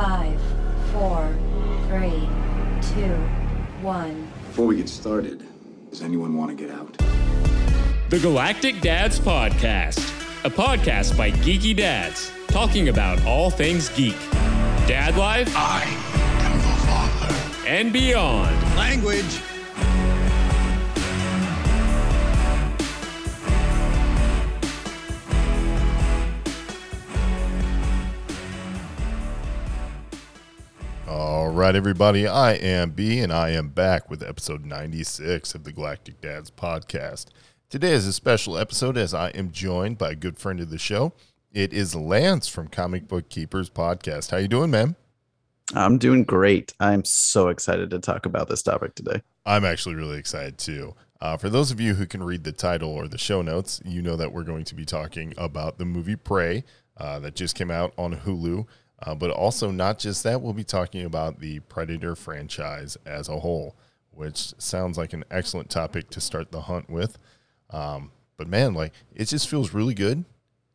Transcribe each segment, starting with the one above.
Five, four, three, two, one. Before we get started, does anyone want to get out? The Galactic Dads Podcast, a podcast by geeky dads talking about all things geek, dad life, I am the father. and beyond. Language. Right, everybody. I am B, and I am back with episode 96 of the Galactic Dads podcast. Today is a special episode as I am joined by a good friend of the show. It is Lance from Comic Book Keepers podcast. How you doing, man? I'm doing great. I'm so excited to talk about this topic today. I'm actually really excited too. Uh, for those of you who can read the title or the show notes, you know that we're going to be talking about the movie Prey uh, that just came out on Hulu. Uh, but also, not just that, we'll be talking about the Predator franchise as a whole, which sounds like an excellent topic to start the hunt with. Um, but man, like it just feels really good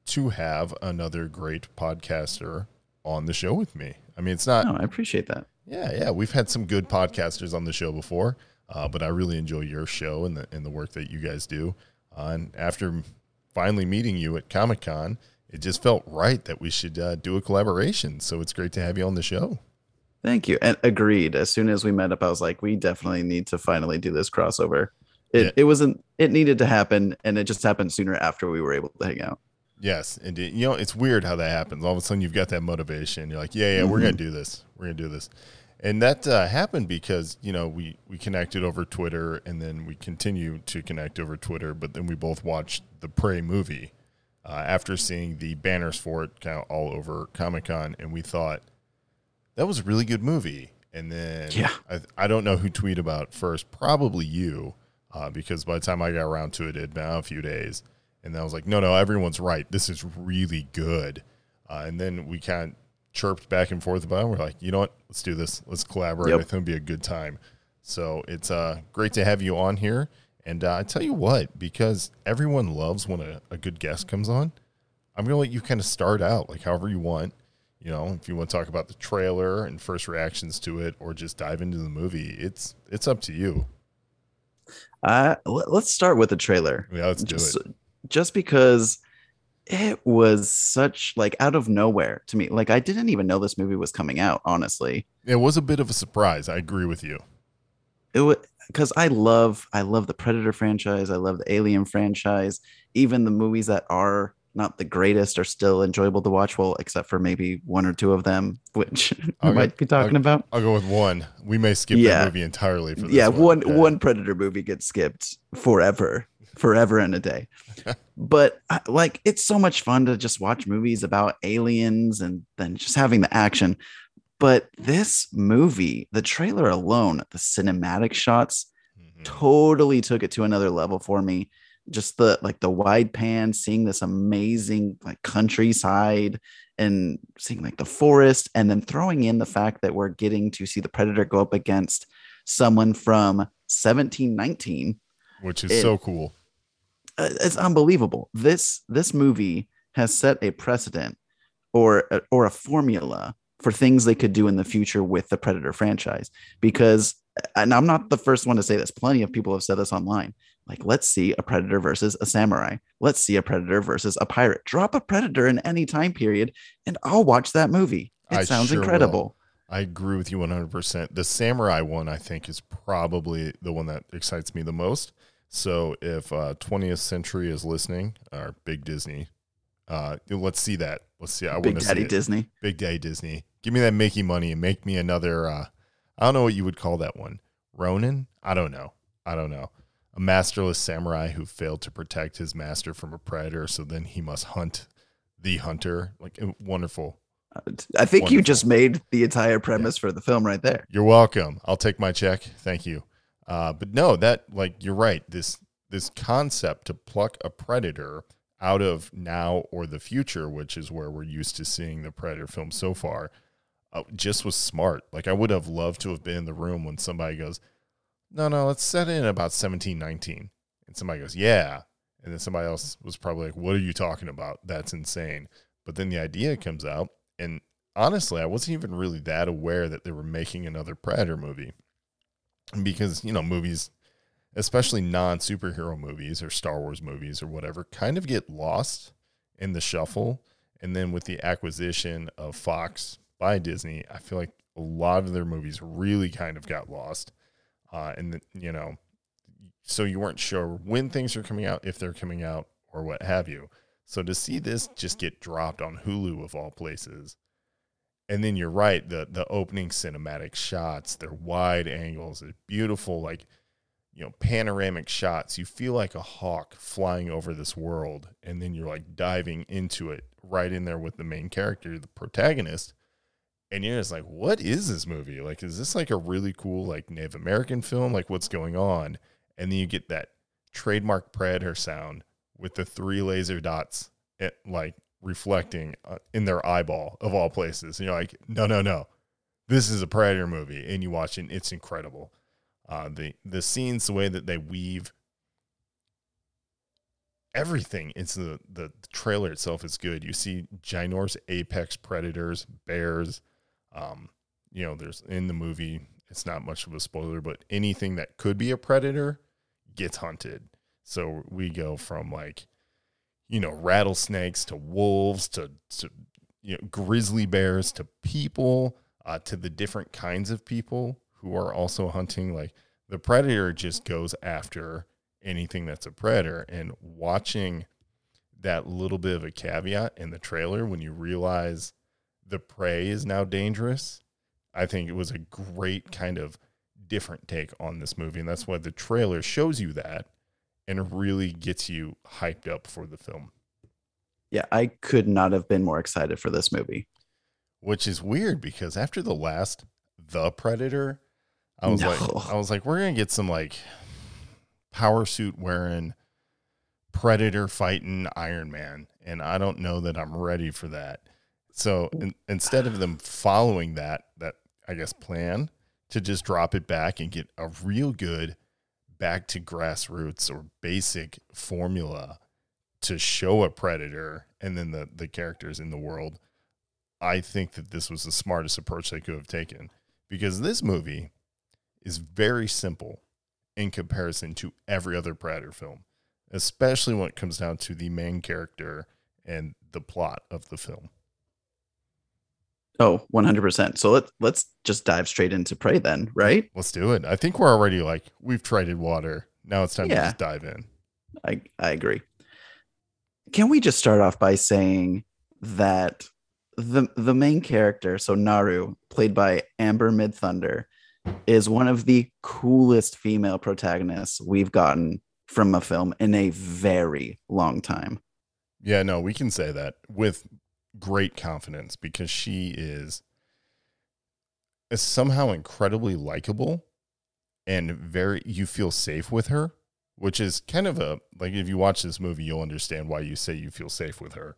to have another great podcaster on the show with me. I mean, it's not No, I appreciate that. yeah, yeah. We've had some good podcasters on the show before, uh, but I really enjoy your show and the and the work that you guys do. Uh, and after finally meeting you at Comic Con, it just felt right that we should uh, do a collaboration. So it's great to have you on the show. Thank you. And agreed. As soon as we met up, I was like, we definitely need to finally do this crossover. It Yeah. it wasn't it needed to happen and it just happened sooner after we were able to hang out. Yes, and it- you know it's weird how that happens. All of a sudden, you've got that motivation. You're like, yeah, yeah, we're gonna do this. We're gonna do this, and that uh, happened because you know we we connected over Twitter, and then we continue to connect over Twitter. But then we both watched the Prey movie uh, after seeing the banners for it kind of all over Comic Con, and we thought that was a really good movie. And then Yeah. I, I don't know who tweeted about first, probably you, uh, because by the time I got around to it, it had been out a few days. And I was like, no, no, everyone's right. This is really good. Uh, and then we kind of chirped back and forth about it. We're like, you know what? Let's do this. Let's collaborate. Yep. I think it'll be a good time. So it's uh, great to have you on here. And uh, I tell you what, because everyone loves when a, a good guest comes on, I'm going to let you kind of start out like however you want. You know, if you want to talk about the trailer and first reactions to it, or just dive into the movie, it's it's up to you. Uh let, us start with the trailer. Yeah, let's do it. just because it was such like out of nowhere to me. Like I didn't even know this movie was coming out, honestly. It was a bit of a surprise. I agree with you. it was because I love I love the Predator franchise. I love the Alien franchise. Even the movies that are not the greatest are still enjoyable to watch. Well, except for maybe one or two of them, which I might be talking okay. about. I'll go with one. We may skip Yeah. that movie entirely for this Yeah, one Yeah. one Predator movie gets skipped forever, forever and a day. but I- like, it's so much fun to just watch movies about aliens and then just having the action. But this movie, the trailer alone, the cinematic shots, Mhm. totally took it to another level for me just the like the wide pan seeing this amazing like countryside and seeing like the forest and then throwing in the fact that we're getting to see the predator go up against someone from 1719 which is it- so cool. uh, it's unbelievable this this movie has set a precedent or or a formula for things they could do in the future with the predator franchise because and i'm not the first one to say this plenty of people have said this online like let's see a predator versus a samurai let's see a predator versus a pirate drop a predator in any time period and i'll watch that movie it I sounds sure will. incredible I agree with you 100%. The samurai one, I think, is probably the one that excites me the most. So if uh, 20th Century is listening, or Big Disney, uh, let's see that. Let's see. I big want to see daddy disney Big Daddy Disney. Give me that Mickey money and make me another. Uh, I don't know what you would call that one. Ronin? I don't know. I don't know. A masterless samurai who failed to protect his master from a predator, so then he must hunt the hunter. Like uh, wonderful. i think you just made the entire premise for the film right there You're welcome. I'll take my check. Thank you. Uh, but no, that like you're right. This this concept to pluck a predator out of now or the future, which is where we're used to seeing the predator film so far, uh, just was smart. Like I would have loved to have been in the room when somebody goes, "No, no, let's set it in about 1719," and somebody goes, "Yeah," and then somebody else was probably like, "What are you talking about? That's insane." But then the idea comes out, and honestly, I wasn't even really that aware that they were making another Predator movie because, you know, movies, especially non superhero movies or Star Wars movies or whatever, kind of get lost in the shuffle. And then with the acquisition of Fox by Disney, I feel like a lot of their movies really kind of got lost. Uh, and, the, you know, so you weren't sure when things are coming out, if they're coming out, or what have you. So to see this just get dropped on Hulu of all places, and then you're right, the the opening cinematic shots, they're wide angles, they're beautiful, like you know, panoramic shots. You feel like a hawk flying over this world, and then you're like diving into it right in there with the main character, the protagonist. And you're just like, what is this movie? Like, is this like a really cool, like Native American film? Like, what's going on? And then you get that trademark predator sound with the three laser dots, at, like reflecting uh, in their eyeball of all places. And you're like, no, no, no, this is a predator movie, and you watch it, it's incredible. Uh, the the scenes, the way that they weave everything. It's the, the the trailer itself is good. You see ginormous apex predators, bears. Um, you know, there's in the movie. It's not much of a spoiler, but anything that could be a predator gets hunted. So we go from like, you know, rattlesnakes to wolves to to you know grizzly bears to people uh, to the different kinds of people who are also hunting. Like the predator just goes after anything that's a predator, and watching that little bit of a caveat in the trailer when you realize the prey is now dangerous. I think it was a great kind of different take on this movie. And that's why the trailer shows you that and really gets you hyped up for the film. Yeah, I could not have been more excited for this movie. Which is weird because after the last The Predator, I was No. like I was like, we're gonna get some like power suit wearing Predator fighting Iron Man. And I don't know that I'm ready for that. So in, instead of them following that that I guess plan to just drop it back and get a real good back to grassroots or basic formula to show a predator and then the the characters in the world i think that this was the smartest approach they could have taken because this movie is very simple in comparison to every other predator film especially when it comes down to the main character and the plot of the film Oh, 100%. So let, let's just dive straight into Prey then, right? let's do it i think we're already like we've traded water now it's time to just dive in I, I agree. Can we just start off by saying that the the main character, so Naru, played by Amber Midthunder, is one of the coolest female protagonists we've gotten from a film in a very long time. Yeah, no, we can say that with great confidence because she is, is somehow incredibly likable and very you feel safe with her, which is kind of a like if you watch this movie you'll understand why you say you feel safe with her.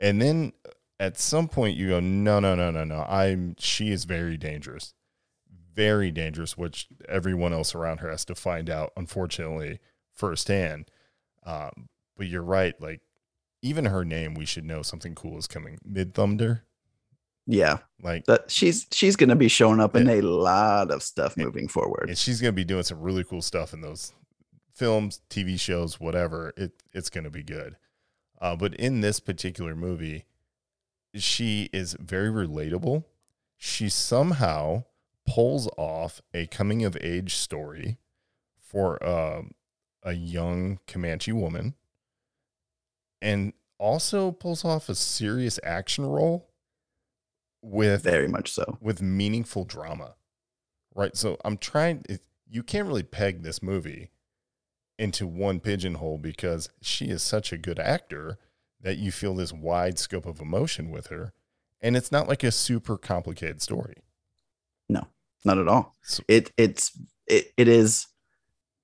And then at some point you go no no no no no I'm she is very dangerous. Very dangerous which everyone else around her has to find out unfortunately firsthand. Um, but you're right like even her name, we should know something cool is coming. Midthunder, Yeah, like, that she's she's gonna be showing up in a lot of stuff moving forward. and she's gonna be doing some really cool stuff in those films, TV shows, whatever. It it's gonna be good. Uh, but in this particular movie, she is very relatable. She somehow pulls off a coming of age story for um, a young Comanche woman, and also pulls off a serious action role with Very much so. with meaningful drama, right? So I'm trying. It, you can't really peg this movie into one pigeonhole because she is such a good actor that you feel this wide scope of emotion with her, and it's not like a super complicated story. Not at all. It it's it, it is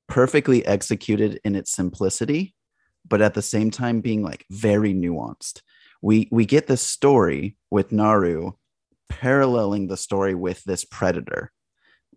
perfectly executed in its simplicity, but at the same time being like very nuanced. We we get this story with Naru paralleling the story with this predator.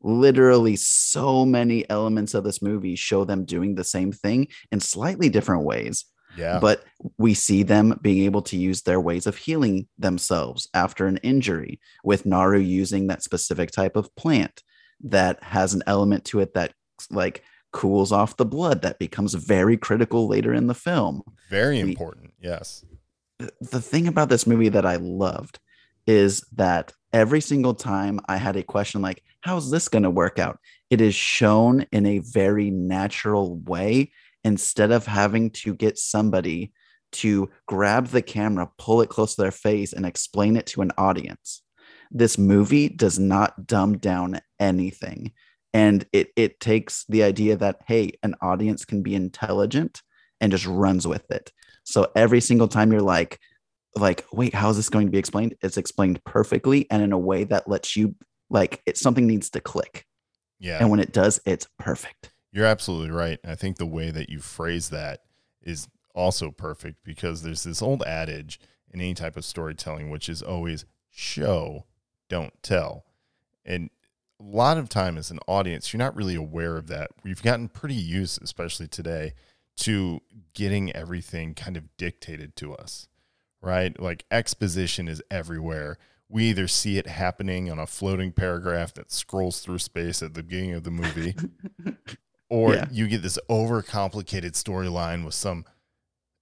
Literally, so many elements of this movie show them doing the same thing in slightly different ways. Yeah. but we see them being able to use their ways of healing themselves after an injury with naru using that specific type of plant that has an element to it that like cools off the blood that becomes very critical later in the film Very we- important. Yes. th- the thing about this movie that I loved is that every single time I had a question like, how's this going to work out? It is shown in a very natural way instead of having to get somebody to grab the camera, pull it close to their face, and explain it to an audience. This movie does not dumb down anything. And it, it takes the idea that, hey, an audience can be intelligent and just runs with it. So every single time you're like, like, wait, how is this going to be explained? It's explained perfectly and in a way that lets you like it something needs to click. Yeah. And when it does, it's perfect. You're absolutely right. I think the way that you phrase that is also perfect because there's this old adage in any type of storytelling, which is always show, don't tell. And a lot of time as an audience, you're not really aware of that. We've gotten pretty used, especially today, to getting everything kind of dictated to us, right? Like exposition is everywhere. We either see it happening on a floating paragraph that scrolls through space at the beginning of the movie, or Yeah. you get this overcomplicated storyline with some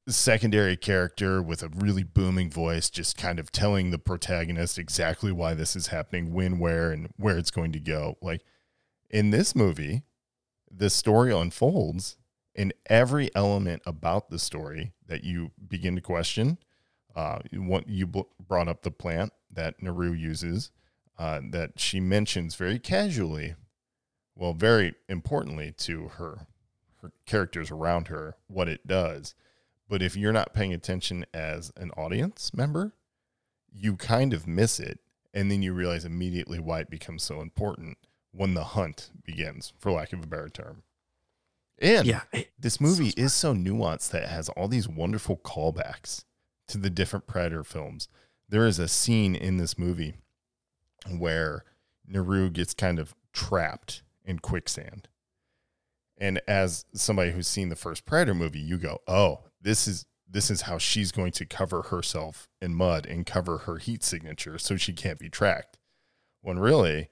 secondary character with a really booming voice just kind of telling the protagonist exactly why this is happening, when, where, and where it's going to go. Like in this movie, the story unfolds and every element about the story that you begin to question. Uh, what you bl- brought up the plant that Naru uses, uh, that she mentions very casually, well, very importantly to her, her characters around her, what it does. But if you're not paying attention as an audience member, you kind of miss it. And then you realize immediately why it becomes so important when the hunt begins, for lack of a better term. And Yeah. this movie is so nuanced that it has all these wonderful callbacks to the different Predator films. There is a scene in this movie where Naru gets kind of trapped in quicksand. And as somebody who's seen the first Predator movie, you go, "Oh, this is this is how she's going to cover herself in mud and cover her heat signature so she can't be tracked." When really,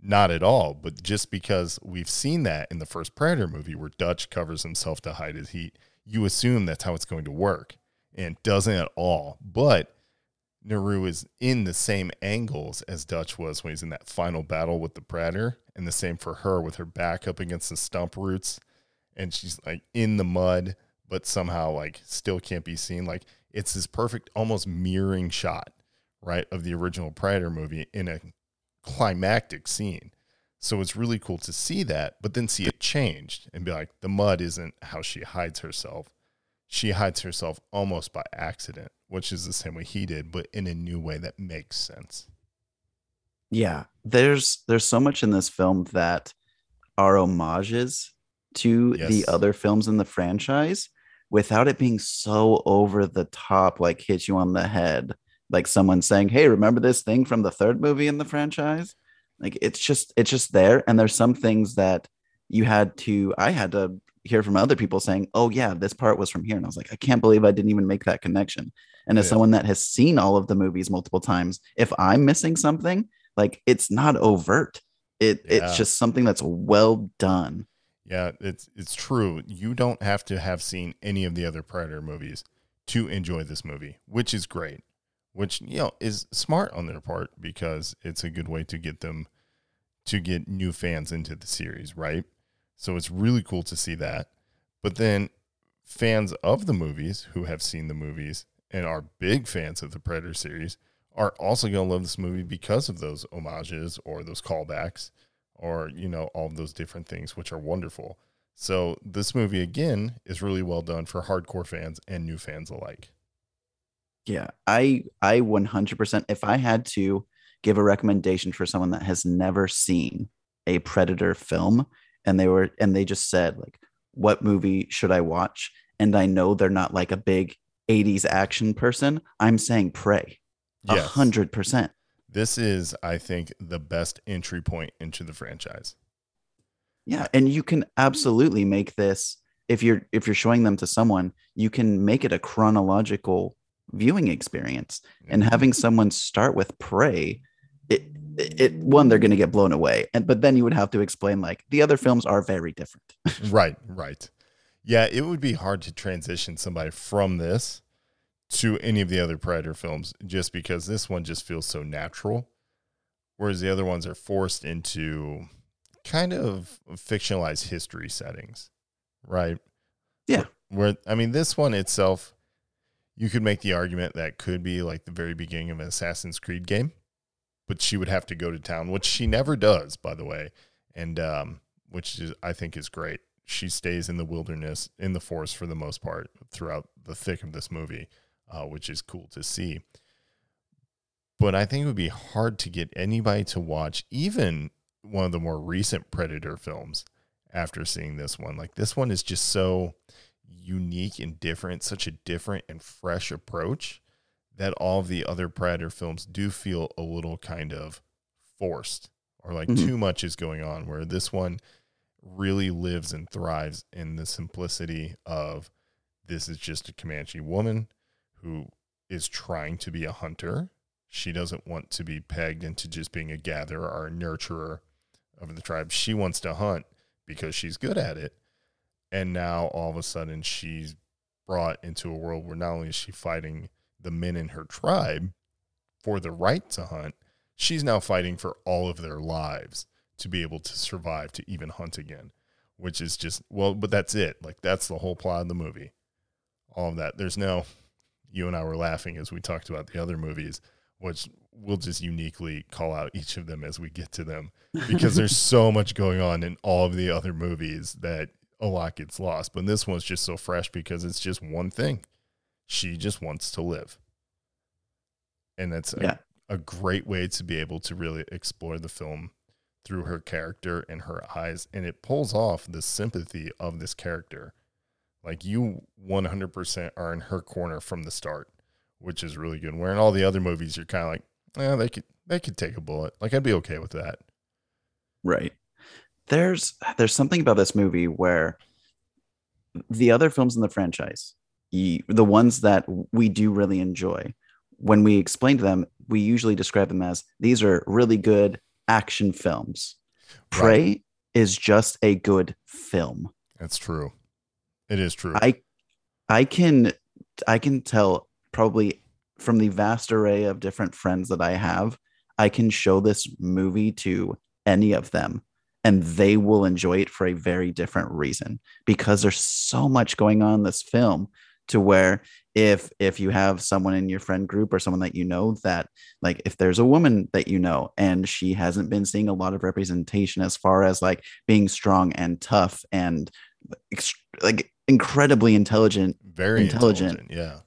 not at all. But just because we've seen that in the first Predator movie where Dutch covers himself to hide his heat, you assume that's how it's going to work. And doesn't at all. But Naru is in the same angles as Dutch was when he's in that final battle with the Predator. And the same for her with her back up against the stump roots. And she's like in the mud, but somehow like still can't be seen. Like it's this perfect, almost mirroring shot, right, of the original Predator movie in a climactic scene. So it's really cool to see that, but then see it changed and be like, the mud isn't how she hides herself. She hides herself almost by accident, which is the same way he did, but in a new way that makes sense. Yeah. There's there's so much in this film that are homages to Yes. the other films in the franchise without it being so over the top like hit you on the head. Like someone saying hey remember this thing from the third movie in the franchise? Like it's just it's just there. And there's some things that you had to i had to hear from other people saying oh yeah this part was from here. And i was like i can't believe i didn't even make that connection. And as Yeah. someone that has seen all of the movies multiple times if i'm missing something like it's not overt it Yeah. it's just something that's well done Yeah, it's it's true. You don't have to have seen any of the other Predator movies to enjoy this movie, which is great. Which, you know, is smart on their part because it's a good way to get them to get new fans into the series, right? So it's really cool to see that. But then fans of the movies who have seen the movies and are big fans of the Predator series are also going to love this movie because of those homages or those callbacks or you know all of those different things which are wonderful. So this movie again is really well done for hardcore fans and new fans alike. Yeah, I I 100% if I had to give a recommendation for someone that has never seen a Predator film and they were and they just said like what movie should I watch? and I know they're not like a big 80s action person, I'm saying Prey. A hundred percent. this is i think the best entry point into the franchise Yeah, and you can absolutely make this if you're if you're showing them to someone, you can make it a chronological viewing experience. And mm-hmm. having someone start with Prey, it it, it one they're going to get blown away, and but then you would have to explain like the other films are very different. right, right. Yeah, it would be hard to transition somebody from this to any of the other Predator films just because this one just feels so natural. Whereas the other ones are forced into kind of fictionalized history settings, right? Yeah. Where, I mean, this one itself, you could make the argument that could be like the very beginning of an Assassin's Creed game, but she would have to go to town, which she never does, by the way. And, um, which is, I think is great. She stays in the wilderness, in the forest for the most part throughout the thick of this movie, uh, which is cool to see. But I think it would be hard to get anybody to watch even one of the more recent Predator films after seeing this one. Like this one is just so unique and different, such a different and fresh approach that all of the other Predator films do feel a little kind of forced or like Mhm. too much is going on. Where this one really lives and thrives in the simplicity of this is just a Comanche woman who is trying to be a hunter. She doesn't want to be pegged into just being a gatherer or a nurturer of the tribe. She wants to hunt because she's good at it. And now all of a sudden she's brought into a world where not only is she fighting the men in her tribe for the right to hunt, she's now fighting for all of their lives to be able to survive to even hunt again, which is just, well, but that's it. Like that's the whole plot of the movie. All of that. There's no, you and I were laughing as we talked about the other movies, which we'll just uniquely call out each of them as we get to them because there's so much going on in all of the other movies that a lot gets lost. But this one's just so fresh because it's just one thing. She just wants to live. And that's a, Yeah. a great way to be able to really explore the film through her character and her eyes. And it pulls off the sympathy of this character. Like you 100% are in her corner from the start, which is really good. Where in all the other movies, you're kind of like, yeah, they could they could take a bullet. Like I'd be okay with that. Right. There's there's something about this movie where the other films in the franchise, the ones that we do really enjoy, when we explain to them, we usually describe them as these are really good action films. Right. Prey is just a good film. That's true. It is true. I I can I can tell probably from the vast array of different friends that I have, I can show this movie to any of them and they will enjoy it for a very different reason because there's so much going on in this film to where if if you have someone in your friend group or someone that you know that like if there's a woman that you know and she hasn't been seeing a lot of representation as far as like being strong and tough and like incredibly intelligent Very intelligent. intelligent. Yeah.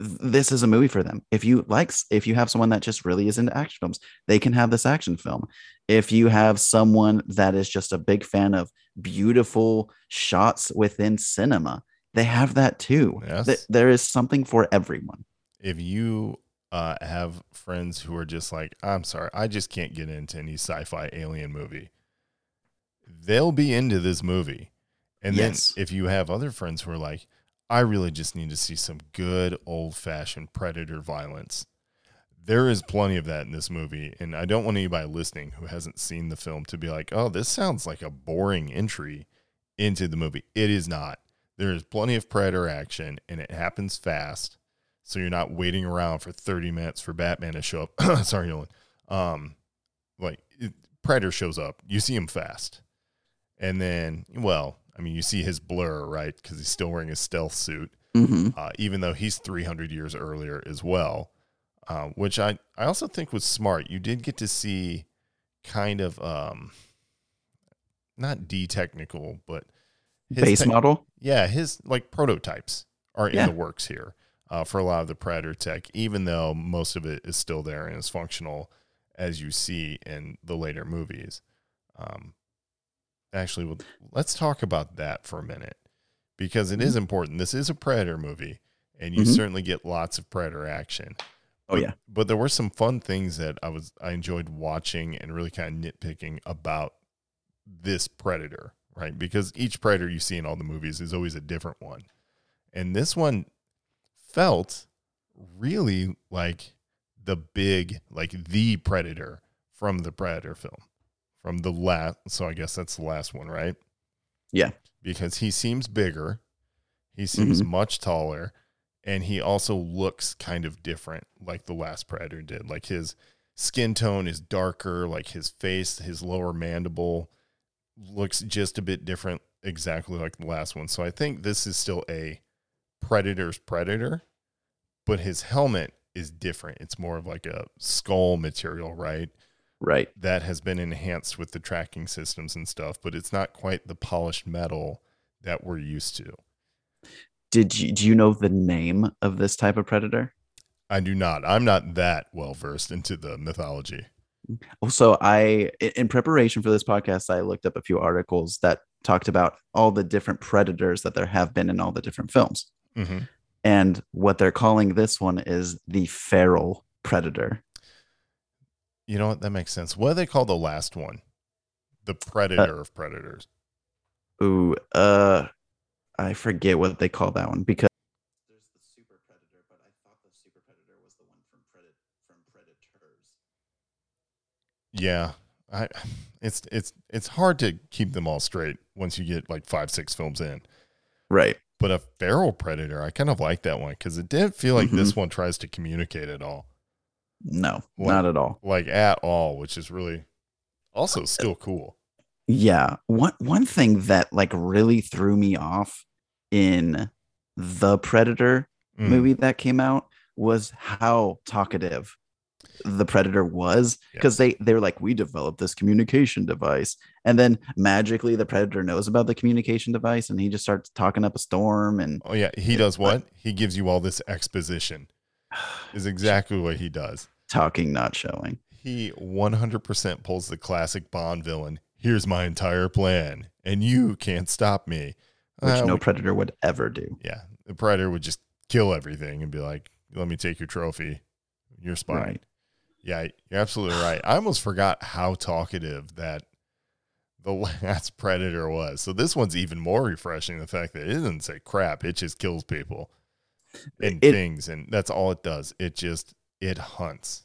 this is a movie for them. If you like, if you have someone that just really is into action films, they can have this action film. If you have someone that is just a big fan of beautiful shots within cinema, they have that too. Yes. Th- there is something for everyone. If you uh, have friends who are just like, I'm sorry, I just can't get into any sci-fi alien movie, they'll be into this movie. And Yes. then if you have other friends who are like, I really just need to see some good old-fashioned predator violence. There is plenty of that in this movie, and I don't want anybody listening who hasn't seen the film to be like, "Oh, this sounds like a boring entry into the movie." It is not. There is plenty of predator action, and it happens fast, so you're not waiting around for 30 minutes for Batman to show up. Sorry, Nolan. Um, like it, Predator shows up, you see him fast, and then, well, I mean, you see his blur, right? Because he's still wearing his stealth suit hmm uh, even though he's 300 years earlier as well, uh, which I, I also think was smart. You did get to see kind of um, not D technical, but his Base tech- model. Yeah, his like prototypes are in Yeah. the works here uh, for a lot of the Predator tech, even though most of it is still there and is functional as you see in the later movies. Um, actually, let's talk about that for a minute because it is important. This is a Predator movie, and you Mhm. certainly get lots of Predator action. Oh But- yeah. but there were some fun things that I was I enjoyed watching and really kind of nitpicking about this Predator, right? Because each predator you see in all the movies is always a different one. And this one felt really like the big, like the predator from the Predator film, from the last. So I guess that's the last one, right? Yeah. Because he seems bigger, he seems Mhm. much taller, and he also looks kind of different, like the last Predator did. Like his skin tone is darker, like his face, his lower mandible looks just a bit different, exactly like the last one. So I think this is still a Predator's Predator, but his helmet is different. It's more of like a skull material, right? Right. That has been enhanced with the tracking systems and stuff, but it's not quite the polished metal that we're used to. Did you do you know the name of this type of predator? I do not. I'm not that well versed into the mythology. Also, I i- in preparation for this podcast, I looked up a few articles that talked about all the different predators that there have been in all the different films. hmm And what they're calling this one is the feral predator. You know what? That makes sense. What do they call the last one? The predator of predators. Ooh, uh I forget what they call that one because there's the super predator, but I thought the super predator was the one from Predat from Predators. Yeah. I it's it's it's hard to keep them all straight once you get like five, six films in. Right. But a feral predator, I kind of like that one because it didn't feel like Mm-hmm. this one tries to communicate at all. No, not at all. Like at all, which is really also still cool. Yeah. One one thing that like really threw me off in the Predator Mm. movie that came out was how talkative the predator was because they they were like we developed this communication device and then magically the predator knows about the communication device and he just starts talking up a storm and Oh yeah, he does what? He gives you all this exposition. Is exactly what he does. Talking not showing He 100% pulls the classic Bond villain. Here's my entire plan, and you can't stop me. which Uh, no we- predator would ever do yeah, the predator would just kill everything and be like, "Let me take your trophy. You're spine." Right. Yeah, you're absolutely right. I almost forgot how talkative that the last predator was. So this one's even more refreshing. The fact that it doesn't say crap; it just kills people and It- things, and that's all it does. It just it hunts.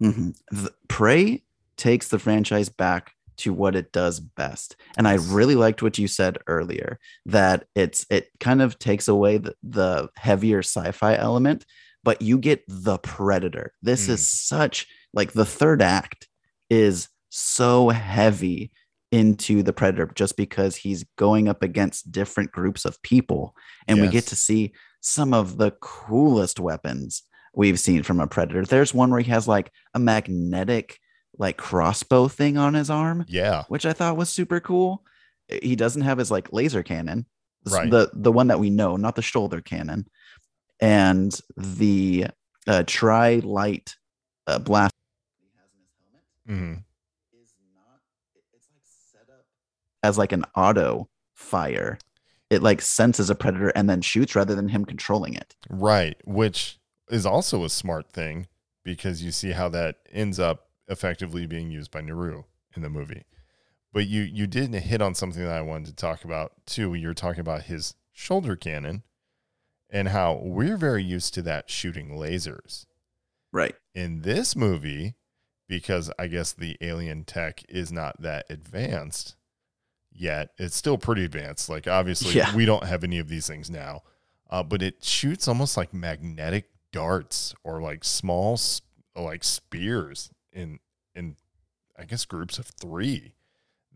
Mhm. The, prey takes the franchise back to what it does best and i really liked what you said earlier that it's it kind of takes away the, the heavier sci-fi element but you get the predator this Mm. is such like the third act is so heavy into the predator just because he's going up against different groups of people and we get to see some of the coolest weapons we've seen from a predator. There's one where he has like a magnetic like crossbow thing on his arm Yeah, which i thought was super cool. He doesn't have his like laser cannon. Right. the the one that we know not the shoulder cannon. And the uh tri light uh, blast he has in his helmet hmm is not it's like set up as like an auto fire. It like senses a predator and then shoots rather than him controlling it. Right. Which is also a smart thing because you see how that ends up effectively being used by Naru in the movie. But you you did hit on something that I wanted to talk about too. You're talking about his shoulder cannon and how we're very used to that shooting lasers. right In this movie, because I guess the alien tech is not that advanced yet, it's still pretty advanced. Like obviously Yeah. we don't have any of these things now. Uh, but it shoots almost like magnetic darts or like small like spears in in I guess groups of 3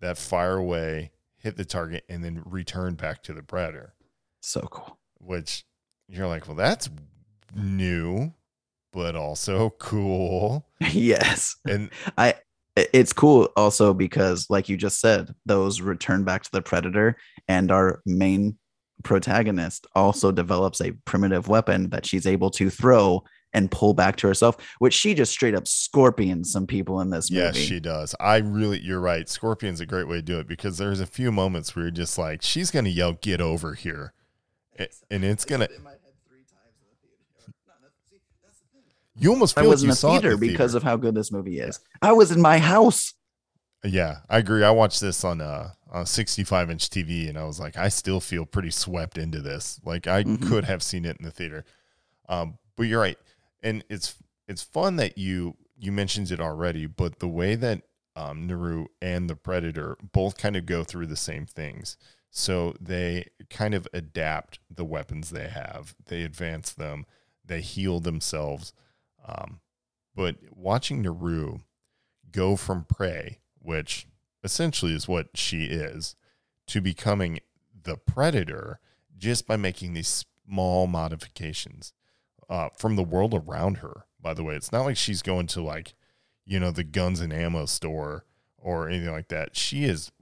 that fire away, hit the target and then return back to the predator. So cool. Which you're like, well, that's new, but also cool. yes. And I i- it's cool also because like you just said those return back to the predator and our main protagonist also develops a primitive weapon that she's able to throw and pull back to herself which she just straight up scorpions some people in this movie yes, she does. I really, you're right. Scorpion's a great way to do it because there's a few moments where you're just like, she's going to yell, get over here. And it's going to, you almost I feel was like in you a saw theater in the because theater. of how good this movie is. I was in my house. Yeah, I agree. I watched this on uh a 65 inch TV, and I was like, I still feel pretty swept into this. Like I Mhm. could have seen it in the theater. Um, but you're right, and it's it's fun that you you mentioned it already, but the way that um, Naru and the Predator both kind of go through the same things. So they kind of adapt the weapons they have, they advance them, they heal themselves. Um, but watching Naru go from prey, which essentially is what she is, to becoming the predator just by making these small modifications uh, from the world around her. By the way, it's not like she's going to like, you know, the guns and ammo store or anything like that. She is,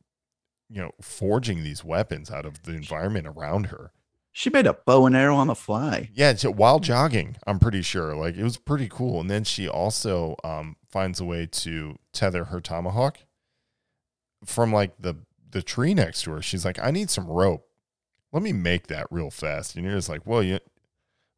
you know, forging these weapons out of the environment around her. She made a bow and arrow on the fly. Yeah, while jogging, I'm pretty sure. Like it was pretty cool. And then she also um, finds a way to tether her tomahawk from like the the tree next to her. She's like, I need some rope. Let me make that real fast. And you're just like, well, you,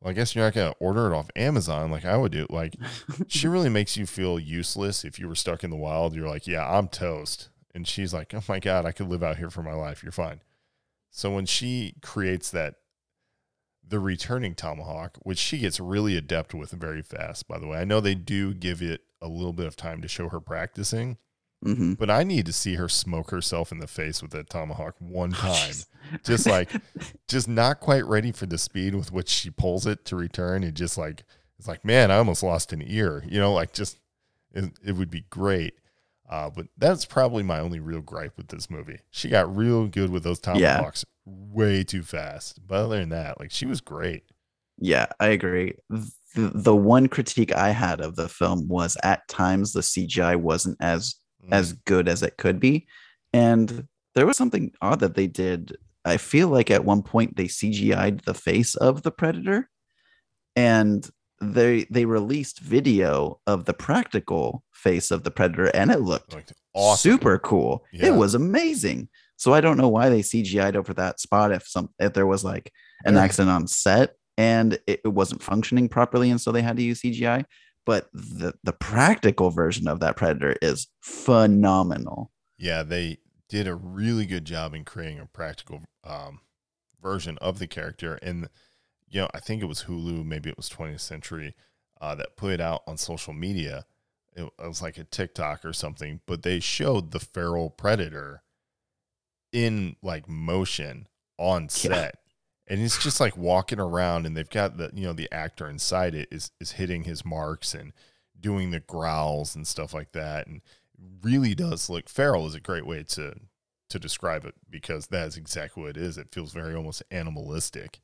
well, I guess you're not gonna order it off Amazon like I would do. Like, she really makes you feel useless if you were stuck in the wild. You're like, yeah, I'm toast. And she's like, oh my god, I could live out here for my life. You're fine. So when she creates that the returning tomahawk, which she gets really adept with very fast, by the way. I know they do give it a little bit of time to show her practicing, hmm but I need to see her smoke herself in the face with that tomahawk one time. just like, just not quite ready for the speed with which she pulls it to return. And just like, it's like, man, I almost lost an ear, you know, like just, it, it would be great. Uh, but that's probably my only real gripe with this movie. She got real good with those Yeah. tomahawks way too fast. But other than that, like she was great. Yeah, I agree. The, the one critique I had of the film was at times the CGI wasn't as Mm. as good as it could be, and there was something odd that they did. I feel like at one point they CGI'd the face of the predator, and they they released video of the practical face of the predator, and it looked like awesome. super cool. Yeah. It was amazing. So I don't know why they CGI'd over that spot if some if there was like an Yeah. accident on set and it, it wasn't functioning properly, and so they had to use CGI. But the the practical version of that predator is phenomenal. Yeah, they did a really good job in creating a practical um, version of the character. And, you know, I think it was Hulu, maybe it was 20th Century, uh, that put it out on social media. It, it was like a TikTok or something, but they showed the feral predator in like motion on set. And it's just like walking around, and they've got the you know the actor inside it is is hitting his marks and doing the growls and stuff like that, and really does look feral is a great way to to describe it because that is exactly what it is. It feels very almost animalistic,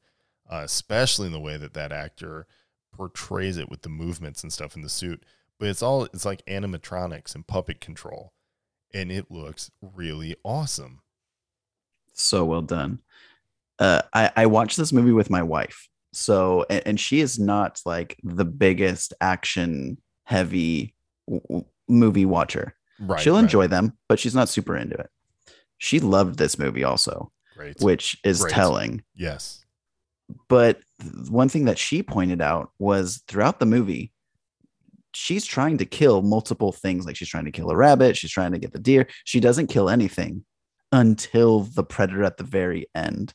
uh, especially in the way that that actor portrays it with the movements and stuff in the suit. But it's all it's like animatronics and puppet control, and it looks really awesome. So well done. Uh, I I watched this movie with my wife. So and, and she is not like the biggest action heavy w- movie watcher. Right. She'll right. enjoy them, but she's not super into it. She loved this movie also, Great. which is Great. telling. yes. But one thing that she pointed out was throughout the movie, she's trying to kill multiple things. Like she's trying to kill a rabbit, she's trying to get the deer. She doesn't kill anything until the predator at the very end.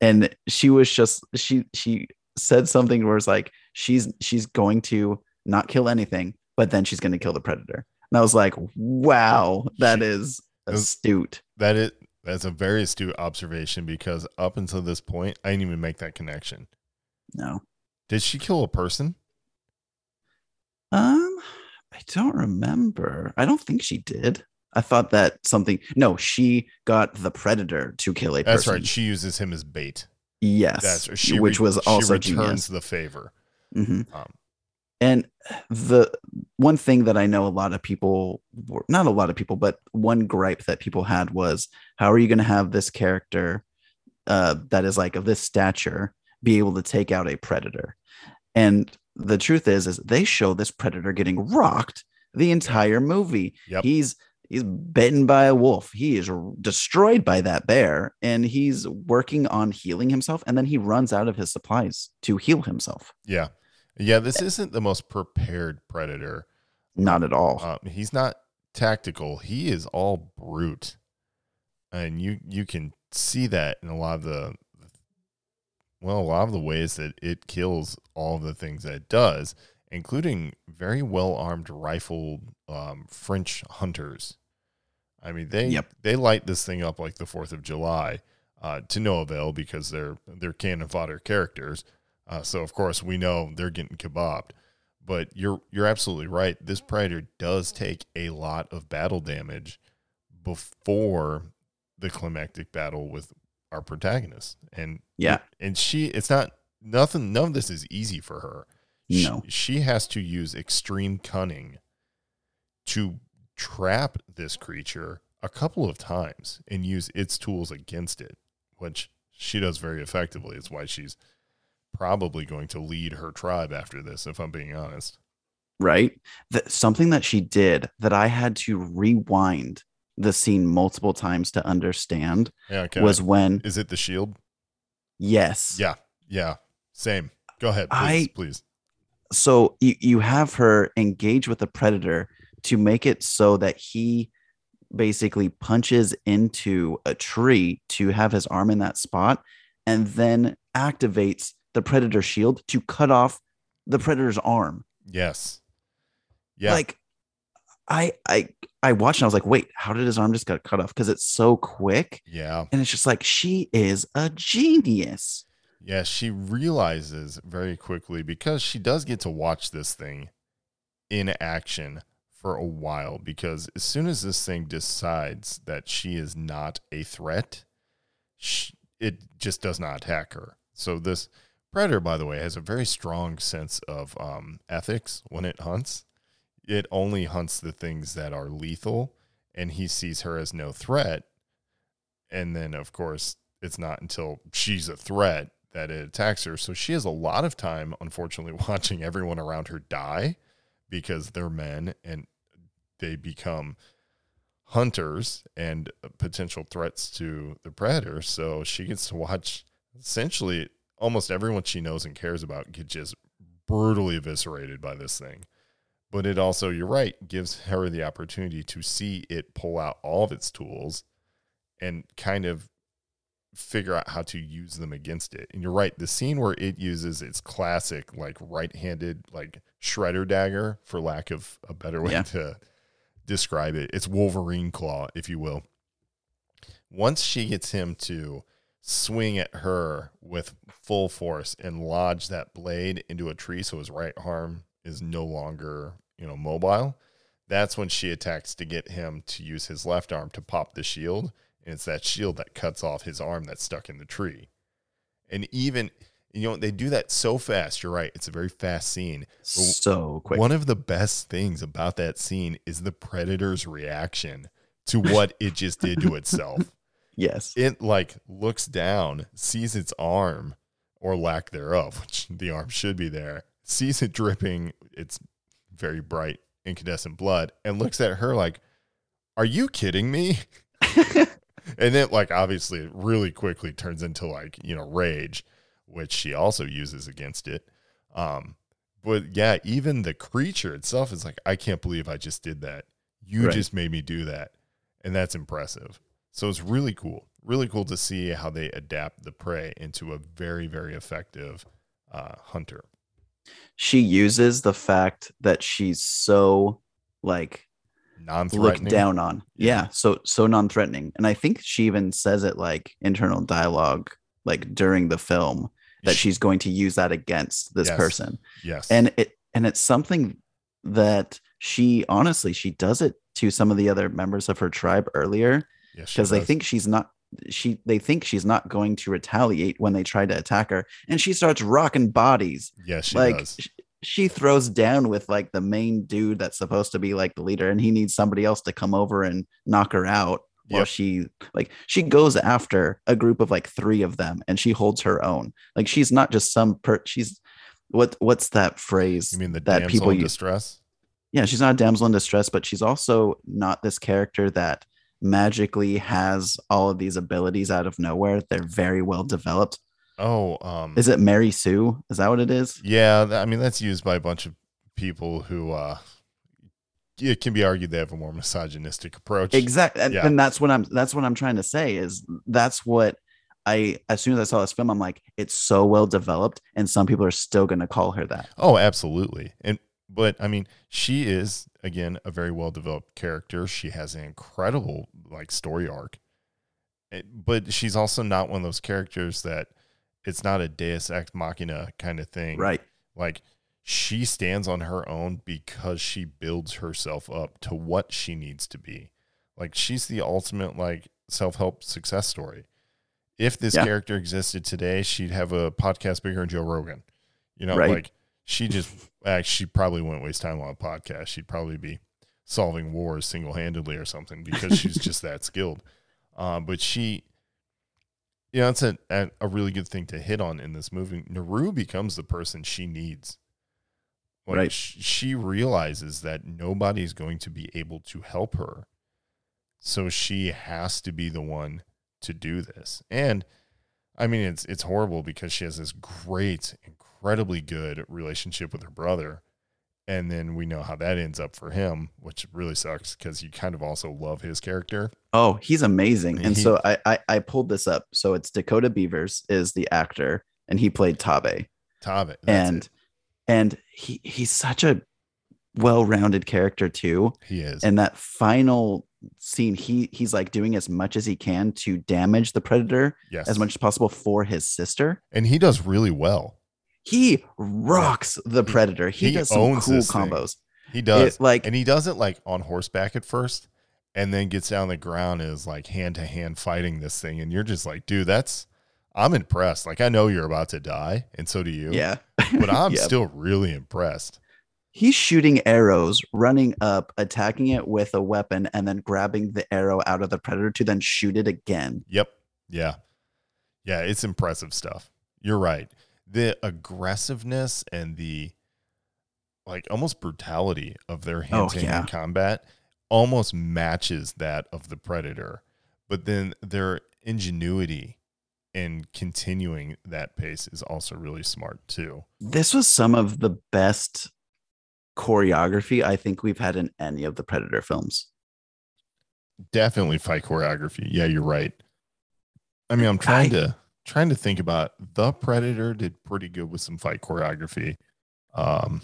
And she was just she she said something where it's like she's she's going to not kill anything, but then she's going to kill the predator. And I was like, wow, that is She- is it astute. That is that's a very astute observation because up until this point, I didn't even make that connection. No. Did she kill a person? Um, I don't remember. I don't think she did. I thought that something. No, she got the predator to kill a That's person. right. She uses him as bait. yes, That's she which re- was also she returns genius. the favor. Mhm. Um, And the one thing that I know a lot of people, were- not a lot of people, but one gripe that people had was, how are you going to have this character uh, that is like of this stature be able to take out a predator? And the truth is, is they show this predator getting rocked the entire movie. Yep. He's he's bitten by a wolf. He is destroyed by that bear, and he's working on healing himself. And then he runs out of his supplies to heal himself. yeah, yeah. This isn't the most prepared predator. Not at all. Um, he's not tactical. He is all brute. and you you can see that in a lot of the well, a lot of the ways that it kills all of the things that it does, including very well armed rifled um, French hunters. I mean, they Yep. they light this thing up like the Fourth of July uh, to no avail because they're they're cannon fodder characters. Uh, so of course we know they're getting kebabbed. But you're you're absolutely right. This predator does take a lot of battle damage before the climactic battle with our protagonist. And Yeah. and she it's not nothing none of this is easy for her. She- No. She, has to use extreme cunning to trap this creature a couple of times and use its tools against it, which she does very effectively. It's why she's probably going to lead her tribe after this, if I'm being honest. right? That something that she did that I had to rewind the scene multiple times to understand Yeah, okay. was when is it the shield? yes. Yeah, yeah. Same. Go ahead, please, I- please. So you you have her engage with the predator to make it so that he basically punches into a tree to have his arm in that spot and then activates the predator shield to cut off the predator's arm. Yes. Yeah. Like I I I watched and I was like, wait, how did his arm just get cut off? Because it's so quick. yeah. And it's just like she is a genius. Yeah, she realizes very quickly because she does get to watch this thing in action for a while. Because as soon as this thing decides that she is not a threat, sh it just does not attack her. So, this predator, by the way, has a very strong sense of um, ethics when it hunts. It only hunts the things that are lethal, and he sees her as no threat. And then, of course, it's not until she's a threat that it attacks her. So she has a lot of time, unfortunately, watching everyone around her die because they're men and they become hunters and potential threats to the predator. So she gets to watch essentially almost everyone she knows and cares about get just brutally eviscerated by this thing. But it also, you're right, gives her the opportunity to see it pull out all of its tools and kind of figure out how to use them against it. And you're right, the scene where it uses its classic like right-handed like shredder dagger for lack of a better way Yeah. to describe it. It's Wolverine claw, if you will. Once she gets him to swing at her with full force and lodge that blade into a tree so his right arm is no longer, you know, mobile, that's when she attacks to get him to use his left arm to pop the shield. And it's that shield that cuts off his arm that's stuck in the tree. And even, you know, they do that so fast. You're right. It's a very fast scene. So quick. One of the best things about that scene is the predator's reaction to what it just did to itself. yes. It like looks down, sees its arm or lack thereof, which the arm should be there, sees it dripping its very bright incandescent blood, and looks at her like, Are you kidding me? and then like obviously it really quickly turns into like, you know, rage, which she also uses against it. Um, but yeah, even the creature itself is like, I can't believe I just did that. You Right. just made me do that. And that's impressive. So it's really cool. Really cool to see how they adapt the prey into a very, very effective uh, hunter. she uses the fact that she's so like Non looked threatening. down on. Yeah. Yeah. so so non-threatening. And I think she even says it like internal dialogue like during the film that she's going to use that against this Yes. person. Yes. And it and it's something that she honestly she does it to some of the other members of her tribe earlier yes, because they think she's not she they think she's not going to retaliate when they try to attack her and she starts rocking bodies Yes, she like does. Sh- she throws down with like the main dude that's supposed to be like the leader and he needs somebody else to come over and knock her out while Yep. she like she goes after a group of like three of them and she holds her own like she's not just some per she's what what's that phrase You mean the that damsel people in use distress? yeah she's not a damsel in distress but she's also not this character that magically has all of these abilities out of nowhere they're very well developed Oh, um, is it mary sue is that what it is yeah. I mean, that's used by a bunch of people who uh, it can be argued they have a more misogynistic approach. exactly and, Yeah. and that's what i'm that's what i'm trying to say is that's what i as soon as i saw this film i'm like it's so well developed and some people are still going to call her that Oh, absolutely. And but I mean, she is again a very well developed character. She has an incredible like story arc. But she's also not one of those characters that it's not a deus ex machina kind of thing. right Like she stands on her own because she builds herself up to what she needs to be. Like she's the ultimate like self-help success story. If this Yeah. character existed today, she'd have a podcast bigger than Joe Rogan. You know, Right. like she just actually she probably wouldn't waste time on a podcast. She'd probably be solving wars single-handedly or something because she's just that skilled. Um, but she know, it's a, a a really good thing to hit on in this movie. Naru becomes the person she needs. Like Right. sh- she realizes that nobody's going to be able to help her. So she has to be the one to do this. And I mean it's it's horrible because she has this great, incredibly good relationship with her brother. And then we know how that ends up for him, which really sucks because you kind of also love his character. oh he's amazing and He- so I, I i pulled this up so it's dakota beavers is the actor and he played taabe Taabe. that's and it. and he he's such a well-rounded character too he is. and that final scene he he's like doing as much as he can to damage the predator yes. as much as possible for his sister and he does really well. He rocks the predator. He, he does some owns cool this thing. combos. He does. It, like and he does it like on horseback at first and then gets down the ground and is like hand to hand fighting this thing and you're just like dude that's i'm impressed. Like i know you're about to die and so do you. Yeah. But i'm Yep. still really impressed. He's shooting arrows running up attacking it with a weapon and then grabbing the arrow out of the predator to then shoot it again. Yep. Yeah. Yeah it's impressive stuff. You're right the aggressiveness and the like almost brutality of their hand to Oh, yeah. hand combat almost matches that of the predator. But then their ingenuity in continuing that pace is also really smart too. This was some of the best choreography i think we've had in any of the predator films. Definitely fight choreography. Yeah you're right. I mean i'm trying I- to trying to think about the predator did pretty good with some fight choreography um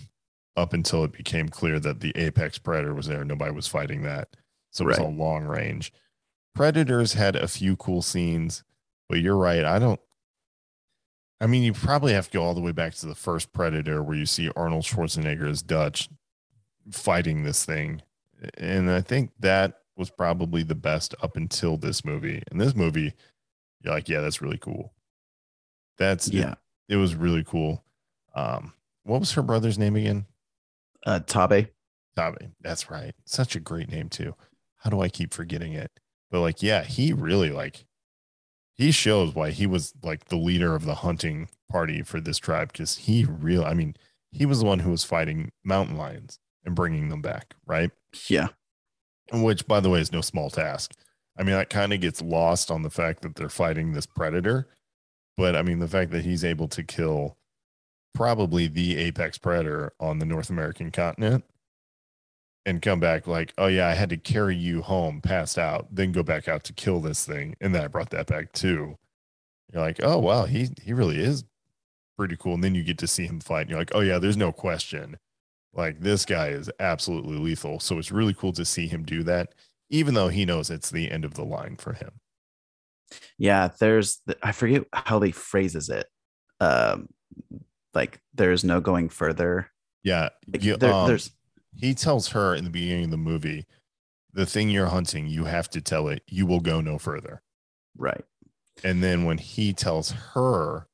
up until it became clear that the apex predator was there. Nobody was fighting that. So it was Right. all long range. Predators had a few cool scenes but you're right i don't i mean you probably have to go all the way back to the first predator where you see arnold schwarzenegger as dutch fighting this thing. And i think that was probably the best up until this movie. And this movie you're like yeah that's really cool that's it- yeah it, was really cool um what was her brother's name again uh taabe Taabe. That's right. Such a great name too. How do I keep forgetting it? But like, yeah, he really like he shows why he was like the leader of the hunting party for this tribe because he real I mean, he was the one who was fighting mountain lions and bringing them back, right? yeah Which, by the way, is no small task. I mean, that kind of gets lost on the fact that they're fighting this predator. But I mean, the fact that he's able to kill probably the apex predator on the North American continent and come back like, oh, yeah, I had to carry you home, passed out, then go back out to kill this thing. And then I brought that back too. You're like, oh, wow, he, he really is pretty cool. And then you get to see him fight. And you're like, oh, yeah, there's no question. Like, this guy is absolutely lethal. So it's really cool to see him do that, even though he knows it's the end of the line for him. yeah there's the, i forget how they phrases it um like there's no going further Yeah. Like, you- there- um, there's he tells her in the beginning of the movie, the thing you're hunting, you have to tell it, you will go no further. right And then when he tells her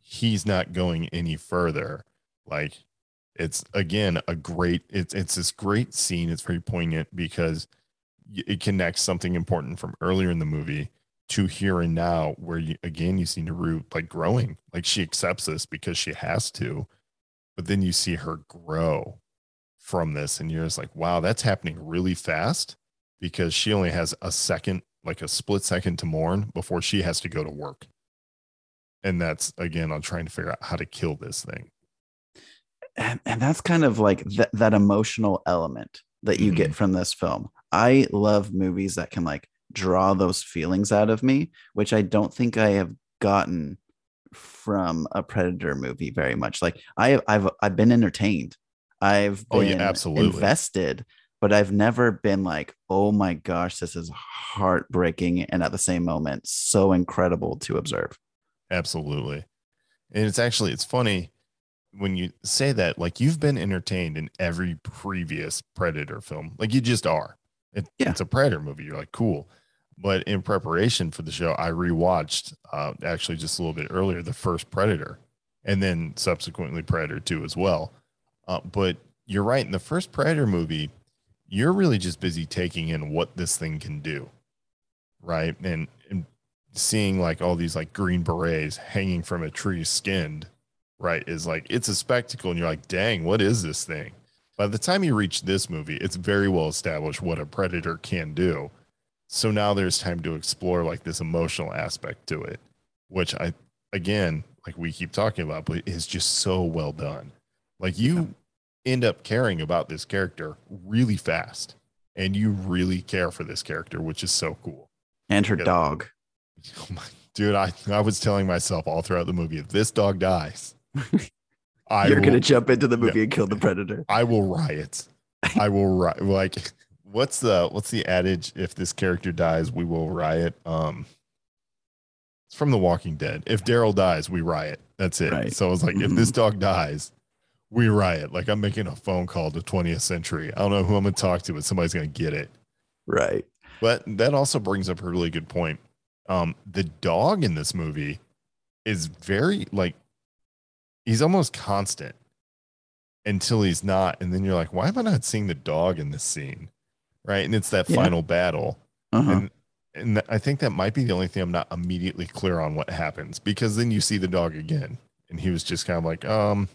he's not going any further, like it's again a great it's it's this great scene. It's very poignant because it connects something important from earlier in the movie to here and now, where you again you see Naru like growing, like she accepts this because she has to, but then you see her grow from this, and you're just like, wow, that's happening really fast because she only has a second, like a split second to mourn before she has to go to work. And that's again, I'm trying to figure out how to kill this thing. and, and that's kind of like th- that emotional element that you get mm-hmm. from this film. I love movies that can like draw those feelings out of me, which I don't think I have gotten from a Predator movie very much. Like I I've I've been entertained. I've Oh, been yeah, absolutely. invested, but I've never been like, oh my gosh, this is heartbreaking and at the same moment so incredible to observe. Absolutely. And it's actually it's funny when you say that like you've been entertained in every previous Predator film. Like you just are. It, Yeah. It's a Predator movie. You're like, cool. But in preparation for the show, I rewatched uh, actually just a little bit earlier the first Predator and then subsequently Predator 2 as well. Uh, but you're right. In the first Predator movie, you're really just busy taking in what this thing can do. Right. And, and seeing like all these like green berets hanging from a tree skinned, right, is like it's a spectacle. And you're like, dang, what is this thing? By the time you reach this movie, it's very well established what a predator can do. So now there's time to explore like this emotional aspect to it, which I, again, like we keep talking about, but is just so well done. Like you end up caring about this character really fast and you really care for this character, which is so cool. And her dog. Oh my, dude, I, I was telling myself all throughout the movie, if this dog dies, I You're will, gonna jump into the movie and kill the predator. I will riot. I will riot. Like, what's the what's the adage? If this character dies, we will riot. Um, it's from The Walking Dead. If Daryl dies, we riot. That's it. Right. So it's like, if this dog dies, we riot. Like I'm making a phone call to 20th century. I don't know who I'm gonna talk to, but somebody's gonna get it. Right. But that also brings up a really good point. Um, the dog in this movie is very like he's almost constant until he's not, and then you're like, why am I not seeing the dog in this scene? Right, and it's that Yeah. final battle, Uh-huh. and and I think that might be the only thing I'm not immediately clear on what happens because then you see the dog again, and he was just kind of like, um,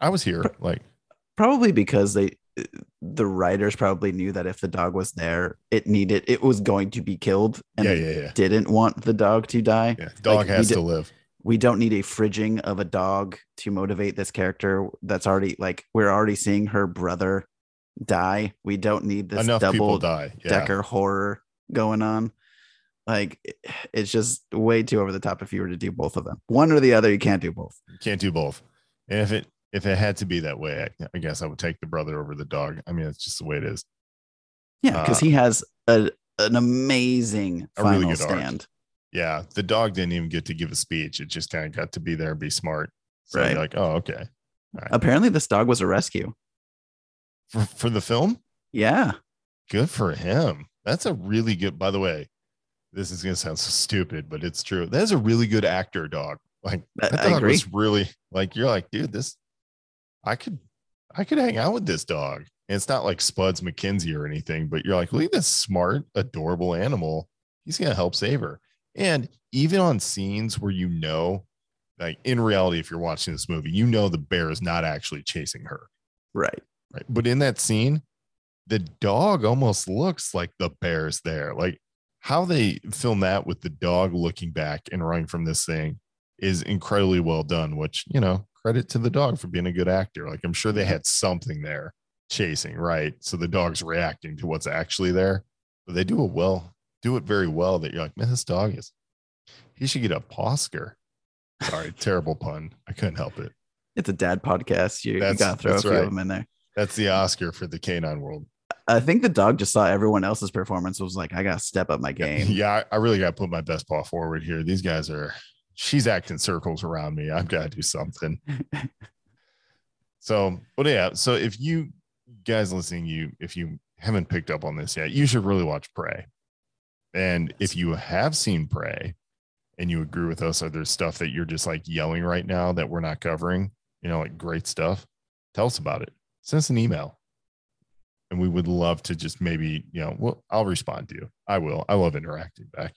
I was here, like, probably because they the writers probably knew that if the dog was there it needed it was going to be killed and yeah, yeah, yeah, didn't want the dog to die yeah. Dog Like, has to live. We don't need a fridging of a dog to motivate this character that's already like we're already seeing her brother die we don't need this Enough double die. Yeah. decker horror going on like it's just way too over the top if you were to do both of them one or the other you can't do both can't do both. And if it if it had to be that way, I, I guess I would take the brother over the dog. I mean, it's just the way it is. yeah because Uh, he has a, an amazing A really final good arc. Yeah, the dog didn't even get to give a speech. It just kind of got to be there and be smart. So Right. you're like, oh, okay. apparently this dog was a rescue For for the film, yeah good for him. That's a really good. By the way, this is gonna sound so stupid, but it's true. That is a really good actor dog. Like I- that I dog was really like you're like, dude, this I could I could hang out with this dog. And it's not like Spuds MacKenzie or anything, but you're like, look at this smart, adorable animal. He's gonna help save her. And even on scenes where you know, like in reality, if you're watching this movie, you know the bear is not actually chasing her. right Right. But in that scene, the dog almost looks like the bear's there. Like how they film that with the dog looking back and running from this thing is incredibly well done, which, you know, credit to the dog for being a good actor. Like I'm sure they had something there chasing, right? So the dog's reacting to what's actually there. But they do it well, do it very well that you're like, man, this dog is, he should get a Oscar. Sorry, terrible pun. I couldn't help it. it's a dad podcast you, you That's- gotta throw a few right. of them in there That's the Oscar for the canine world. i think the dog just saw everyone else's performance was like i gotta step up my game Yeah, I, I really got to put my best paw forward here. These guys are, she's acting circles around me. I've got to do something. so, but yeah, so if you guys listening, you, if you haven't picked up on this yet, you should really watch Prey. And if you have seen Prey and you agree with us, or there's stuff that you're just like yelling right now that we're not covering, you know, like great stuff, tell us about it. Send us an email. And we would love to just maybe you know well i'll respond to you. I will. I love interacting back.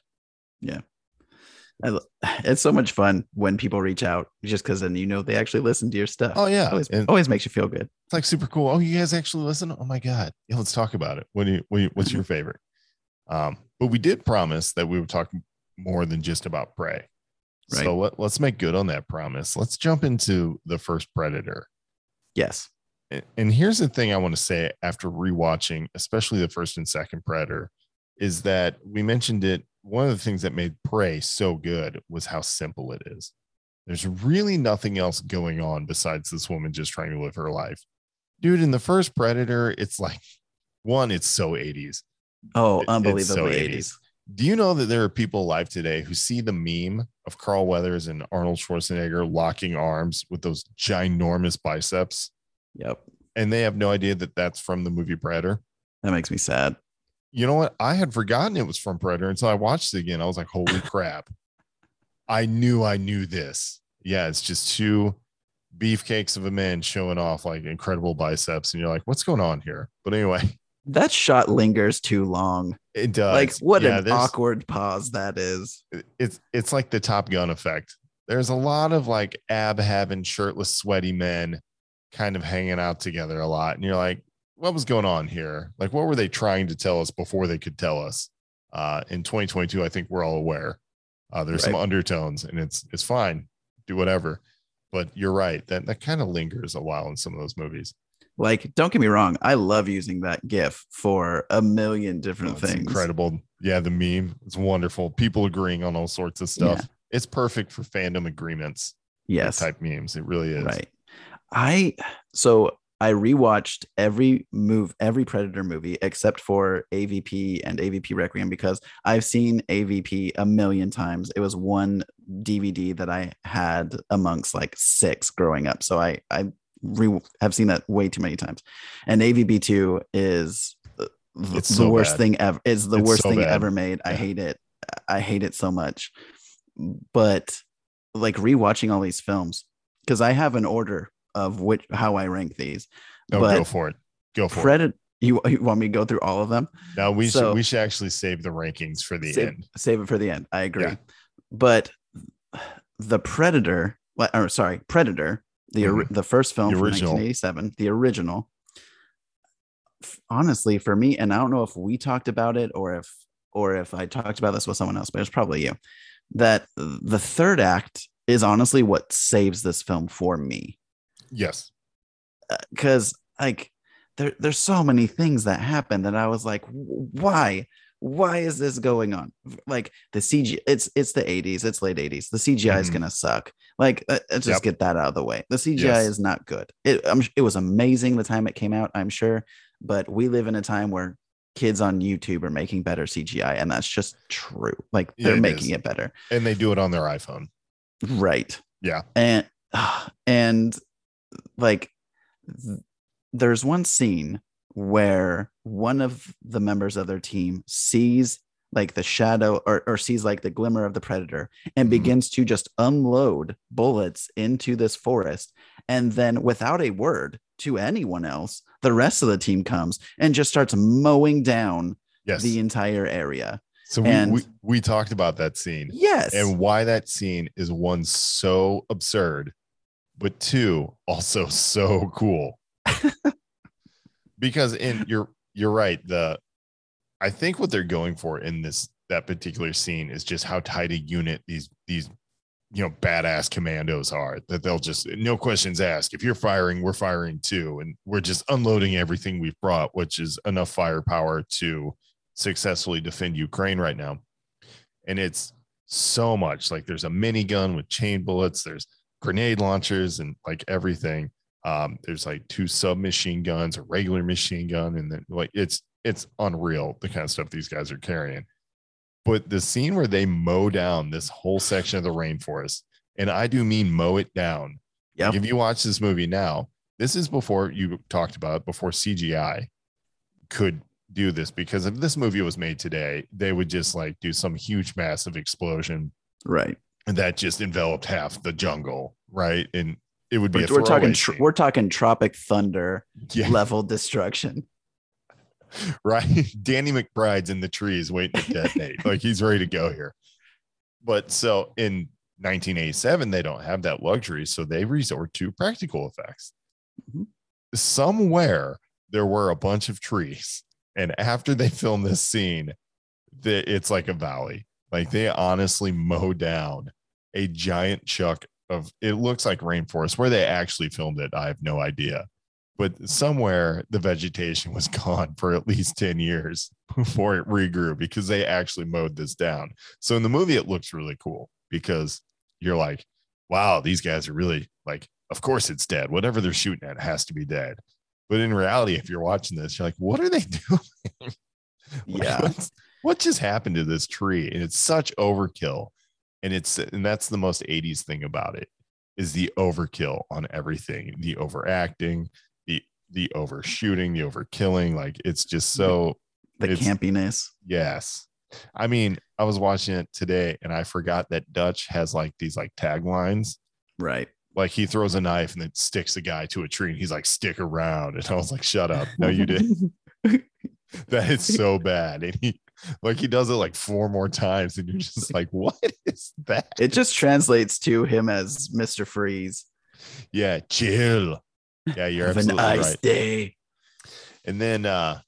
I lo- it's so much fun when people reach out just because then you know they actually listen to your stuff. Oh yeah. Always, and always makes you feel good. It's like super cool. Oh you guys actually listen? Oh my god. Yeah let's talk about it. What do you, what do you what's your favorite? Um but we did promise that we would talk more than just about prey so Right. let, let's make good on that promise let's jump into the first predator yes And- And here's the thing I want to say after rewatching, especially the first and second Predator, is that we mentioned it. One of the things that made Prey so good was how simple it is. There's really nothing else going on besides this woman just trying to live her life. Dude, in the first Predator, it's like one, it's so 80s. Oh, so unbelievably 80s. 80s. Do you know that there are people alive today who see the meme of Carl Weathers and Arnold Schwarzenegger locking arms with those ginormous biceps? Yep. And they have no idea that that's from the movie Predator. That makes me sad. You know what? I had forgotten it was from Predator until I watched it again. I was like, holy crap. I knew I knew this. Yeah, it's just two beefcakes of a man showing off like incredible biceps. And you're like, what's going on here? But anyway, That shot lingers too long. it does. like what Yeah, an awkward pause that is. it's it's like the Top Gun effect. There's a lot of like ab having shirtless, sweaty men kind of hanging out together a lot. And you're like, what was going on here? Like, what were they trying to tell us before they could tell us? Uh, in 2022, I think we're all aware. Uh, there's some undertones and it's it's fine. Do whatever. But you're right. That that kind of lingers a while in some of those movies. Like, don't get me wrong, I love using that GIF for a million different Oh, things. incredible. Yeah, the meme. It's wonderful. People agreeing on all sorts of stuff. Yeah. It's perfect for fandom agreements. Yes. type memes. It really is. Right. I so I rewatched every move, every Predator movie except for AVP and AVP Requiem because I've seen AVP a million times. It was one DVD that I had amongst like six growing up. So I I re- have seen that way too many times. And AVP2 is the, the so worst bad. thing ever. It's the It's worst so thing bad. ever made. I hate it. I hate it so much. But like rewatching all these films because I have an order of which how I rank these. No, but go for it. Go for it. Predator. You, you want me to go through all of them? No, we so- should we should actually save the rankings for the save, end. save it for the end. I agree. Yeah. But the Predator, or sorry, Predator, the ori- the first film Mm-hmm. The from original. 1987, the original. Honestly, for me, and I don't know if we talked about it or if or if I talked about this with someone else, but it's probably you. That the third act is honestly what saves this film for me Yes. because like there, there's so many things that happen that I was like, why? Why is this going on? Like the CG, it's it's the 80s, it's late 80s. The CGI is Mhm. gonna suck. Like, uh, let's just Yep. get that out of the way. The CGI Yes. is not good. It I'm, it was amazing the time it came out, I'm sure, but we live in a time where kids on YouTube are making better CGI, and that's just true. Like they're it making is. it better, And they do it on their iPhone. right? Yeah. and and like th- there's one scene where one of the members of their team sees like the shadow or, or sees like the glimmer of the predator and Mhm. begins to just unload bullets into this forest and then without a word to anyone else the rest of the team comes and just starts mowing down Yes. the entire area so we, and- we we talked about that scene yes and why that scene is one so absurd, but two also so cool. because in you're you're right. The I think what they're going for in this that particular scene is just how tight a unit these these you know badass commandos are that they'll just no questions asked if you're firing we're firing too and we're just unloading everything we've brought which is enough firepower to successfully defend ukraine right now and it's so much like there's a minigun with chain bullets there's grenade launchers and like everything um there's like two submachine guns a regular machine gun and then like it's it's unreal the kind of stuff these guys are carrying. But the scene where they mow down this whole section of the rainforest and i do mean mow it down. Yep. like if you watch this movie now this is before you talked about before cgi could do this because if this movie was made today they would just like do some huge massive explosion right. and that just enveloped half the jungle right? And it would be we're, a we're talking tr- we're talking tropic thunder yeah, level destruction. Right? Danny mcbride's in the trees waiting to detonate. Like he's ready to go here. But so in 1987 they don't have that luxury so they resort to practical effects. Mhm. somewhere there were a bunch of trees and after they film this scene the, it's like a valley. Like they honestly mow down a giant chuck of it looks like rainforest where they actually filmed it i have no idea but somewhere the vegetation was gone for at least 10 years before it regrew because they actually mowed this down. So in the movie, it looks really cool because you're like, wow, these guys are really like, of course it's dead. Whatever they're shooting at has to be dead. But in reality, if you're watching this, you're like, what are they doing? Yeah. what just happened to this tree? And it's such overkill. And it's and that's the most 80s thing about it is the overkill on everything, the overacting, the the overshooting, the overkilling. Like it's just so The campiness. yes. I mean, I was watching it today and I forgot that Dutch has like these like taglines. Right. Like he throws a knife and then sticks a guy to a tree and he's like, stick around. And I was like, shut up. No, you didn't that is so bad. And he like he does it like four more times, and you're just like, what is that? It just translates to him as Mr. Freeze. Yeah, chill. Yeah, you're Have an ice right. day. And then uh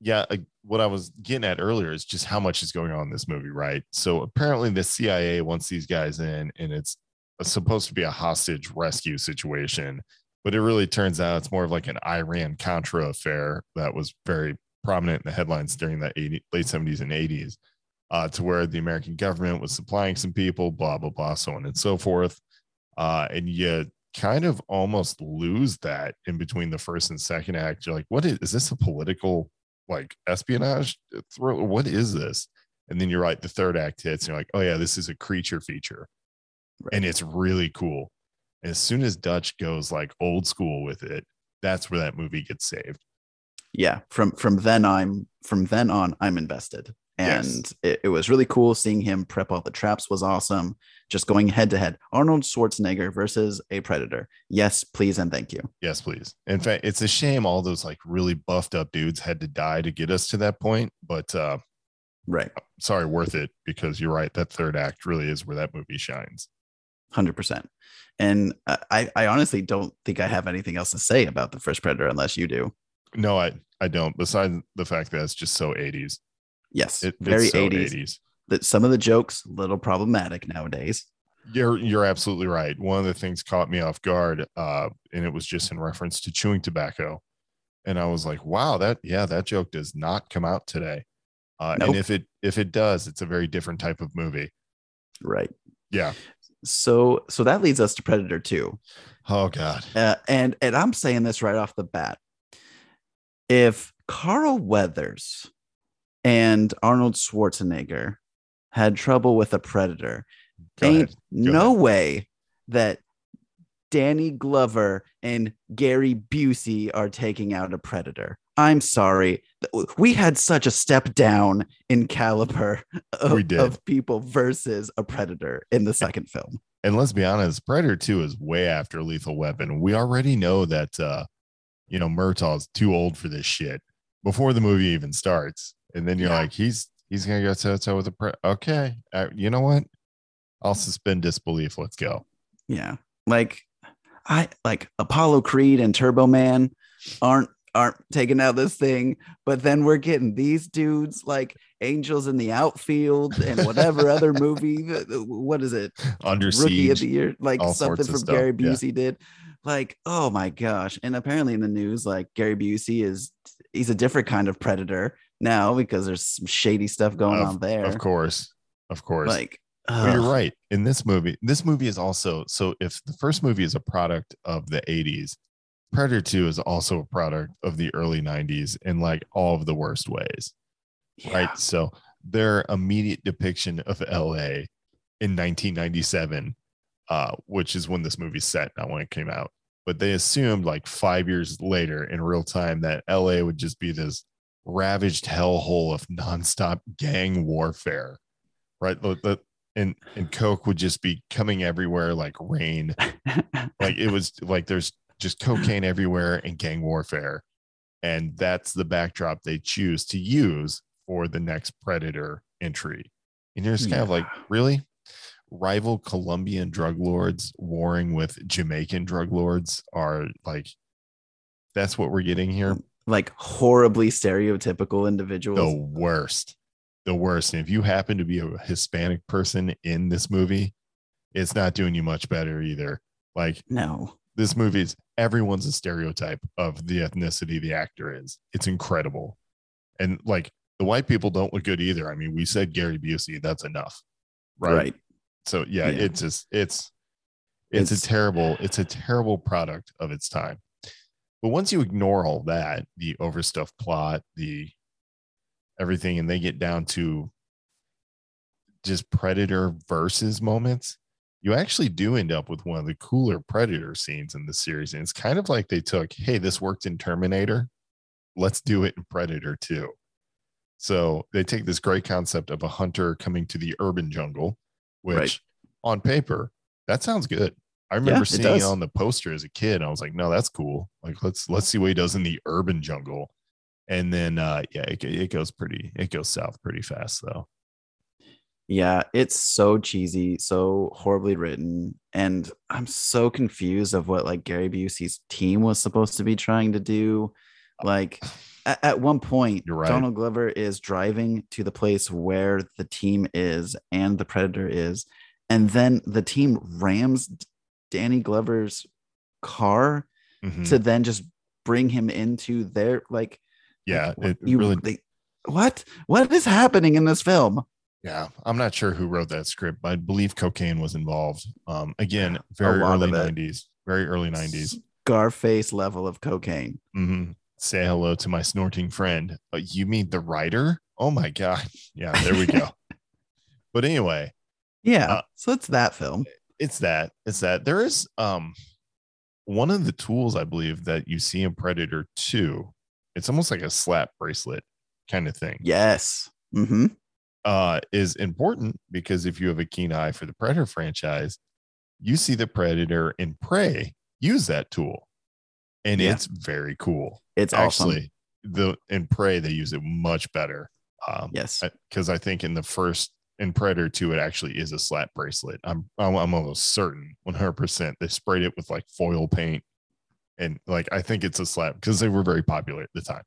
yeah, uh, what I was getting at earlier is just how much is going on in this movie, right? So apparently the CIA wants these guys in and it's supposed to be a hostage rescue situation, but it really turns out it's more of like an Iran Contra affair that was very prominent in the headlines during the 80, late 70s and 80s. Uh, to where the American government was supplying some people, blah, blah, blah, so on and so forth. Uh, and you kind of almost lose that in between the first and second act. You're like, what is, is this a political like espionage thriller? What is this? And then you're right, the third act hits, and you're like, oh yeah, this is a creature feature. And it's really cool. And as soon as Dutch goes like old school with it, that's where that movie gets saved. Yeah. From from then I'm from then on, I'm invested. And Yes. it, it was really cool seeing him prep all the traps was awesome. Just going head to head. Arnold Schwarzenegger versus a predator. Yes, please and thank you. Yes, please. In fact, it's a shame all those like really buffed up dudes had to die to get us to that point. But uh Right. sorry, worth it because you're right. That third act really is where that movie shines. Hundred percent. And uh, I, I honestly don't think I have anything else to say about the first Predator unless you do. No, I I don't. Besides the fact that it's just so 80s. Yes, It, very so 80s. 80s. That some of the jokes a little problematic nowadays. You're you're absolutely right. One of the things caught me off guard, uh, and it was just in reference to chewing tobacco. And I was like, wow, that yeah, that joke does not come out today. Uh, Nope. and if it if it does, it's a very different type of movie. Right. Yeah. So so that leads us to Predator 2. Oh God. Uh, and and I'm saying this right off the bat. If Carl Weathers and Arnold Schwarzenegger had trouble with a predator, Go ain't no ahead. way that Danny Glover and Gary Busey are taking out a predator. I'm sorry. We had such a step down in caliber of, of people versus a predator in the second film. And let's be honest, Predator 2 is way after Lethal Weapon. We already know that uh, you know, Murtaugh's too old for this shit before the movie even starts. And then you're Yeah. like, he's he's gonna go toe to toe with a pre okay. Uh, you know what? I'll suspend disbelief. Let's go. Yeah. Like I like Apollo Creed and Turbo Man aren't aren't taking out this thing, but then we're getting these dudes like Angels in the Outfield and whatever other movie. What is it? Under Rookie of the Year, like something from stuff, Gary yeah. Busey did. Like, oh my gosh! And apparently in the news, like Gary Busey is he's a different kind of predator now because there's some shady stuff going Of- on there. Of course. Of course. like But you're right. In this movie, this movie is also so if the first movie is a product of the 80s, Predator 2 is also a product of the early 90s in like all of the worst ways. yeah. right? So their immediate depiction of LA in 1997, uh, which is when this movie's set, not when it came out. But they assumed like five years later in real time that LA would just be this ravaged hellhole of nonstop gang warfare, right? The, the, and, and Coke would just be coming everywhere like rain. like it was like there's just cocaine everywhere and gang warfare and that's the backdrop they choose to use for the next predator entry and you're just kind of like really rival colombian drug lords warring with jamaican drug lords are like that's what we're getting here like horribly stereotypical individuals. the worst the worst and if you happen to be a hispanic person in this movie it's not doing you much better either like No. this movie's everyone's a stereotype of the ethnicity the actor is. It's incredible. And like the white people don't look good either. I mean, we said Gary Busey, that's enough. Right. right. So yeah, Yeah. it's just it's it's, It's- a terrible, it's a terrible product of its time. But once you ignore all that, the overstuffed plot, the everything, and they get down to just predator versus moments, you actually do end up with one of the cooler predator scenes in the series. And it's kind of like they took, hey, this worked in Terminator. Let's do it in Predator too. So they take this great concept of a hunter coming to the urban jungle, which Right. on paper, that sounds good. I remember it seeing it does. on the poster as a kid. I was like, no, that's cool. Like, let's let's see what he does in the urban jungle. And then uh yeah, it, it goes pretty, it goes south pretty fast though. Yeah, it's so cheesy, so horribly written, and I'm so confused of what like Gary Busey's team was supposed to be trying to do. Like at, at one point, You're right. Donald Glover is driving to the place where the team is and the predator is, and then the team rams Danny Glover's car Mhm. to then just bring him into their like yeah, like, it you really they, what what is happening in this film? Yeah, I'm not sure who wrote that script, but I believe cocaine was involved. Um, again, very early '90s, very early '90s. Scarface level of cocaine. hmm Say hello to my snorting friend. Uh, you mean the writer? Oh my god! Yeah, there we go. but anyway, Yeah. Uh, so it's that film. it's that. It's that. There is um one of the tools I believe that you see in Predator 2. It's almost like a slap bracelet kind of thing. Yes. Mm-hmm. uh, is important because if you have a keen eye for the Predator franchise, you see the Predator in Prey use that tool, and Yeah. it's very cool. It's awesome. Actually, the in Prey they use it much better. Um, Yes. because I think in the first in Predator 2, it actually is a slap bracelet. I'm I'm, I'm almost certain 100 percent they sprayed it with like foil paint, and like I think it's a slap because they were very popular at the time.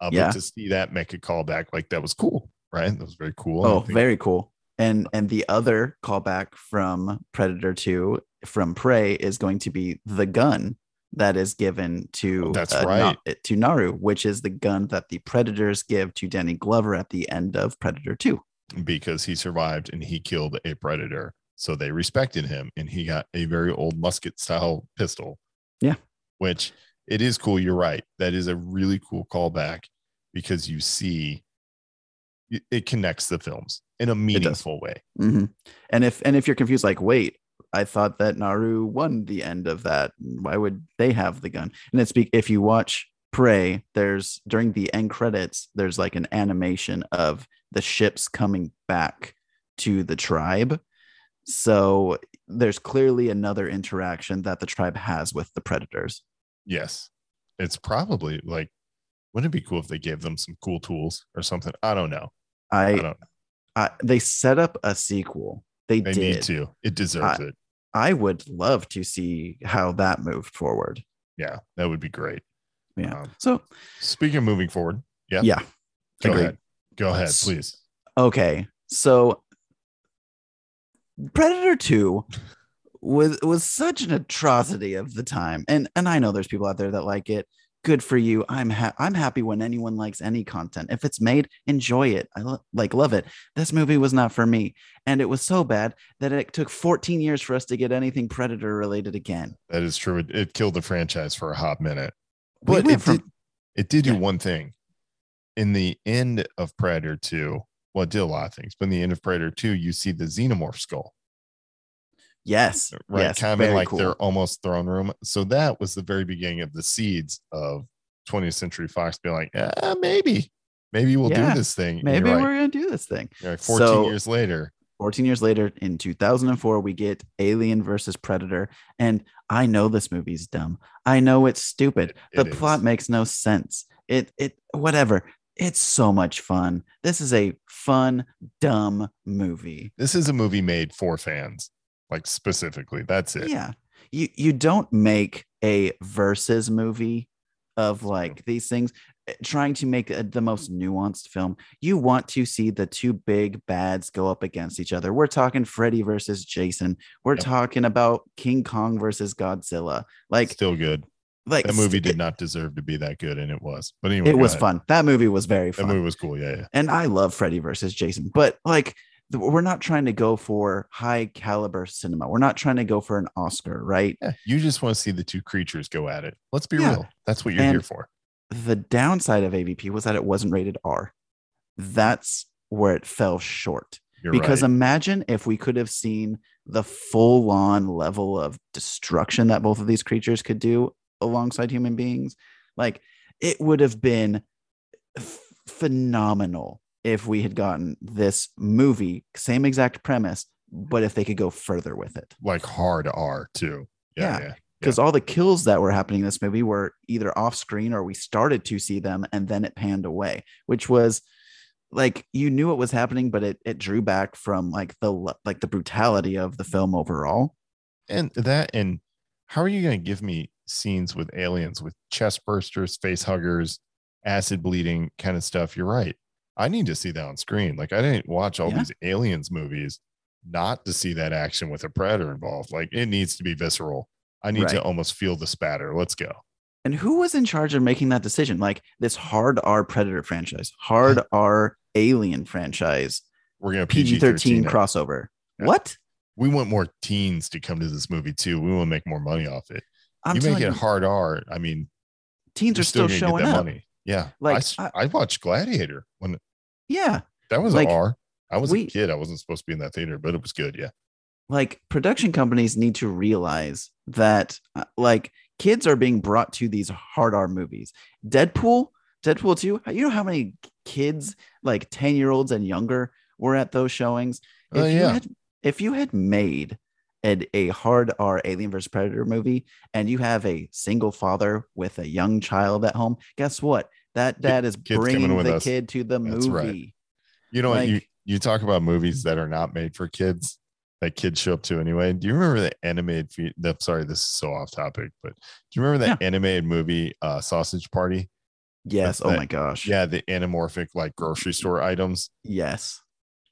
Uh, Yeah. But to see that make a callback like that was cool, right? That was very cool. Oh, very cool. And and the other callback from Predator 2 from Prey is going to be the gun that is given to that's Na- right. to Naru, which is the gun that the Predators give to Danny Glover at the end of Predator 2. because he survived and he killed a predator. So they respected him and he got a very old musket style pistol. Yeah. Which it is cool. You're right. That is a really cool callback because you see it, connects the films in a meaningful way. hmm And if and if you're confused, like, wait, I thought that Naru won the end of that. Why would they have the gun? And it's be- if you watch Prey, there's during the end credits, there's like an animation of the ships coming back to the tribe. So there's clearly another interaction that the tribe has with the predators. Yes. It's probably like, wouldn't it be cool if they gave them some cool tools or something? I don't know. I I, don't I they set up a sequel. They, They did. need to. It deserves it. I would love to see how that moved forward. Yeah. That would be great. Yeah. Um, So Speaking of moving forward, yeah. yeah. Go agreed. ahead. Go ahead, please. Okay, so Predator 2 was was such an atrocity of the time. And and I know there's people out there that like it. Good for you. I'm ha- I'm happy when anyone likes any content. If it's made, enjoy it. I lo- like love it. This movie was not for me, and it was so bad that it took 14 years for us to get anything Predator related again. That is true. It, it killed the franchise for a hot minute. But went it from- did, it did do Yeah. one thing. In the end of Predator 2, well, it did a lot of things, but in the end of Predator 2, you see the xenomorph skull, Yes, right? yes, kind of in like cool. their almost throne room. So that was the very beginning of the seeds of 20th Century Fox being like, ah, maybe, maybe we'll Yeah, do this thing. Maybe we're right. gonna do this thing. You're 14 So- years later. 14 years later in 2004 we get alien versus predator and i know this movie's dumb i know it's stupid It- the it plot is. makes no sense it it whatever it's so much fun this is a fun dumb movie This is a movie made for fans, like specifically. That's it. yeah you you don't make a versus movie of like these things eh, trying to make a, the most nuanced film. You want to see the two big bads go up against each other. We're talking Freddy versus Jason. We're Yep. talking about King Kong versus Godzilla. Like, Still good. like That movie did eh, not deserve to be that good, and it was. But anyway, It was ahead. fun. That movie was very fun. That movie was cool. Yeah, yeah. and I love Freddy versus Jason, but like we're not trying to go for high caliber cinema. We're not trying to go for an Oscar, right? Yeah, you just want to see the two creatures go at it. Let's be Yeah. real. That's what you're And- here for. The downside of AVP was that it wasn't rated R. That's where it fell short. You're because right. imagine if we could have seen the full on level of destruction that both of these creatures could do alongside human beings. Like it would have been f- phenomenal if we had gotten this movie, same exact premise, but if they could go further with it. like hard R too. Yeah, Yeah. yeah. Because all the kills that were happening in this movie were either off screen or we started to see them and then it panned away, which was like you knew it was happening, but it it drew back from like the like the brutality of the film overall. And that and how are you going to give me scenes with aliens with chest bursters, face huggers, acid bleeding kind of stuff? You're right. I need to see that on screen. Like I didn't watch all Yeah. these aliens movies not to see that action with a predator involved. Like it needs to be visceral. I need to almost feel the spatter. Let's go. And who was in charge of making that decision? Like this hard R Predator franchise, hard R Alien franchise, We're going to PG thirteen crossover. Yeah. What? We want more teens to come to this movie too. We want to make more money off it. I'm you make it you, hard R. I mean, teens are still, gonna showing up. Yeah. Like, I watched Gladiator when Yeah, that was like, a R. I was we- a kid. I wasn't supposed to be in that theater, but it was good. Yeah. like production companies need to realize that uh, like kids are being brought to these hard R movies. Deadpool, Deadpool 2, you know how many kids like 10 year olds and younger were at those showings? Oh, if you yeah. had if you had made a, a hard R Alien vs Predator movie and you have a single father with a young child at home, guess what? That dad is kid's bringing the us. kid to the That's right. movie. You know what? You you talk about movies that are not made for kids that kids show up to anyway. Do you remember the animated? fe- The, sorry, this is so off topic, but do you remember that animated movie, uh, Sausage Party? Yes. That's Oh that- my gosh. Yeah, the anamorphic like grocery store items. Yes.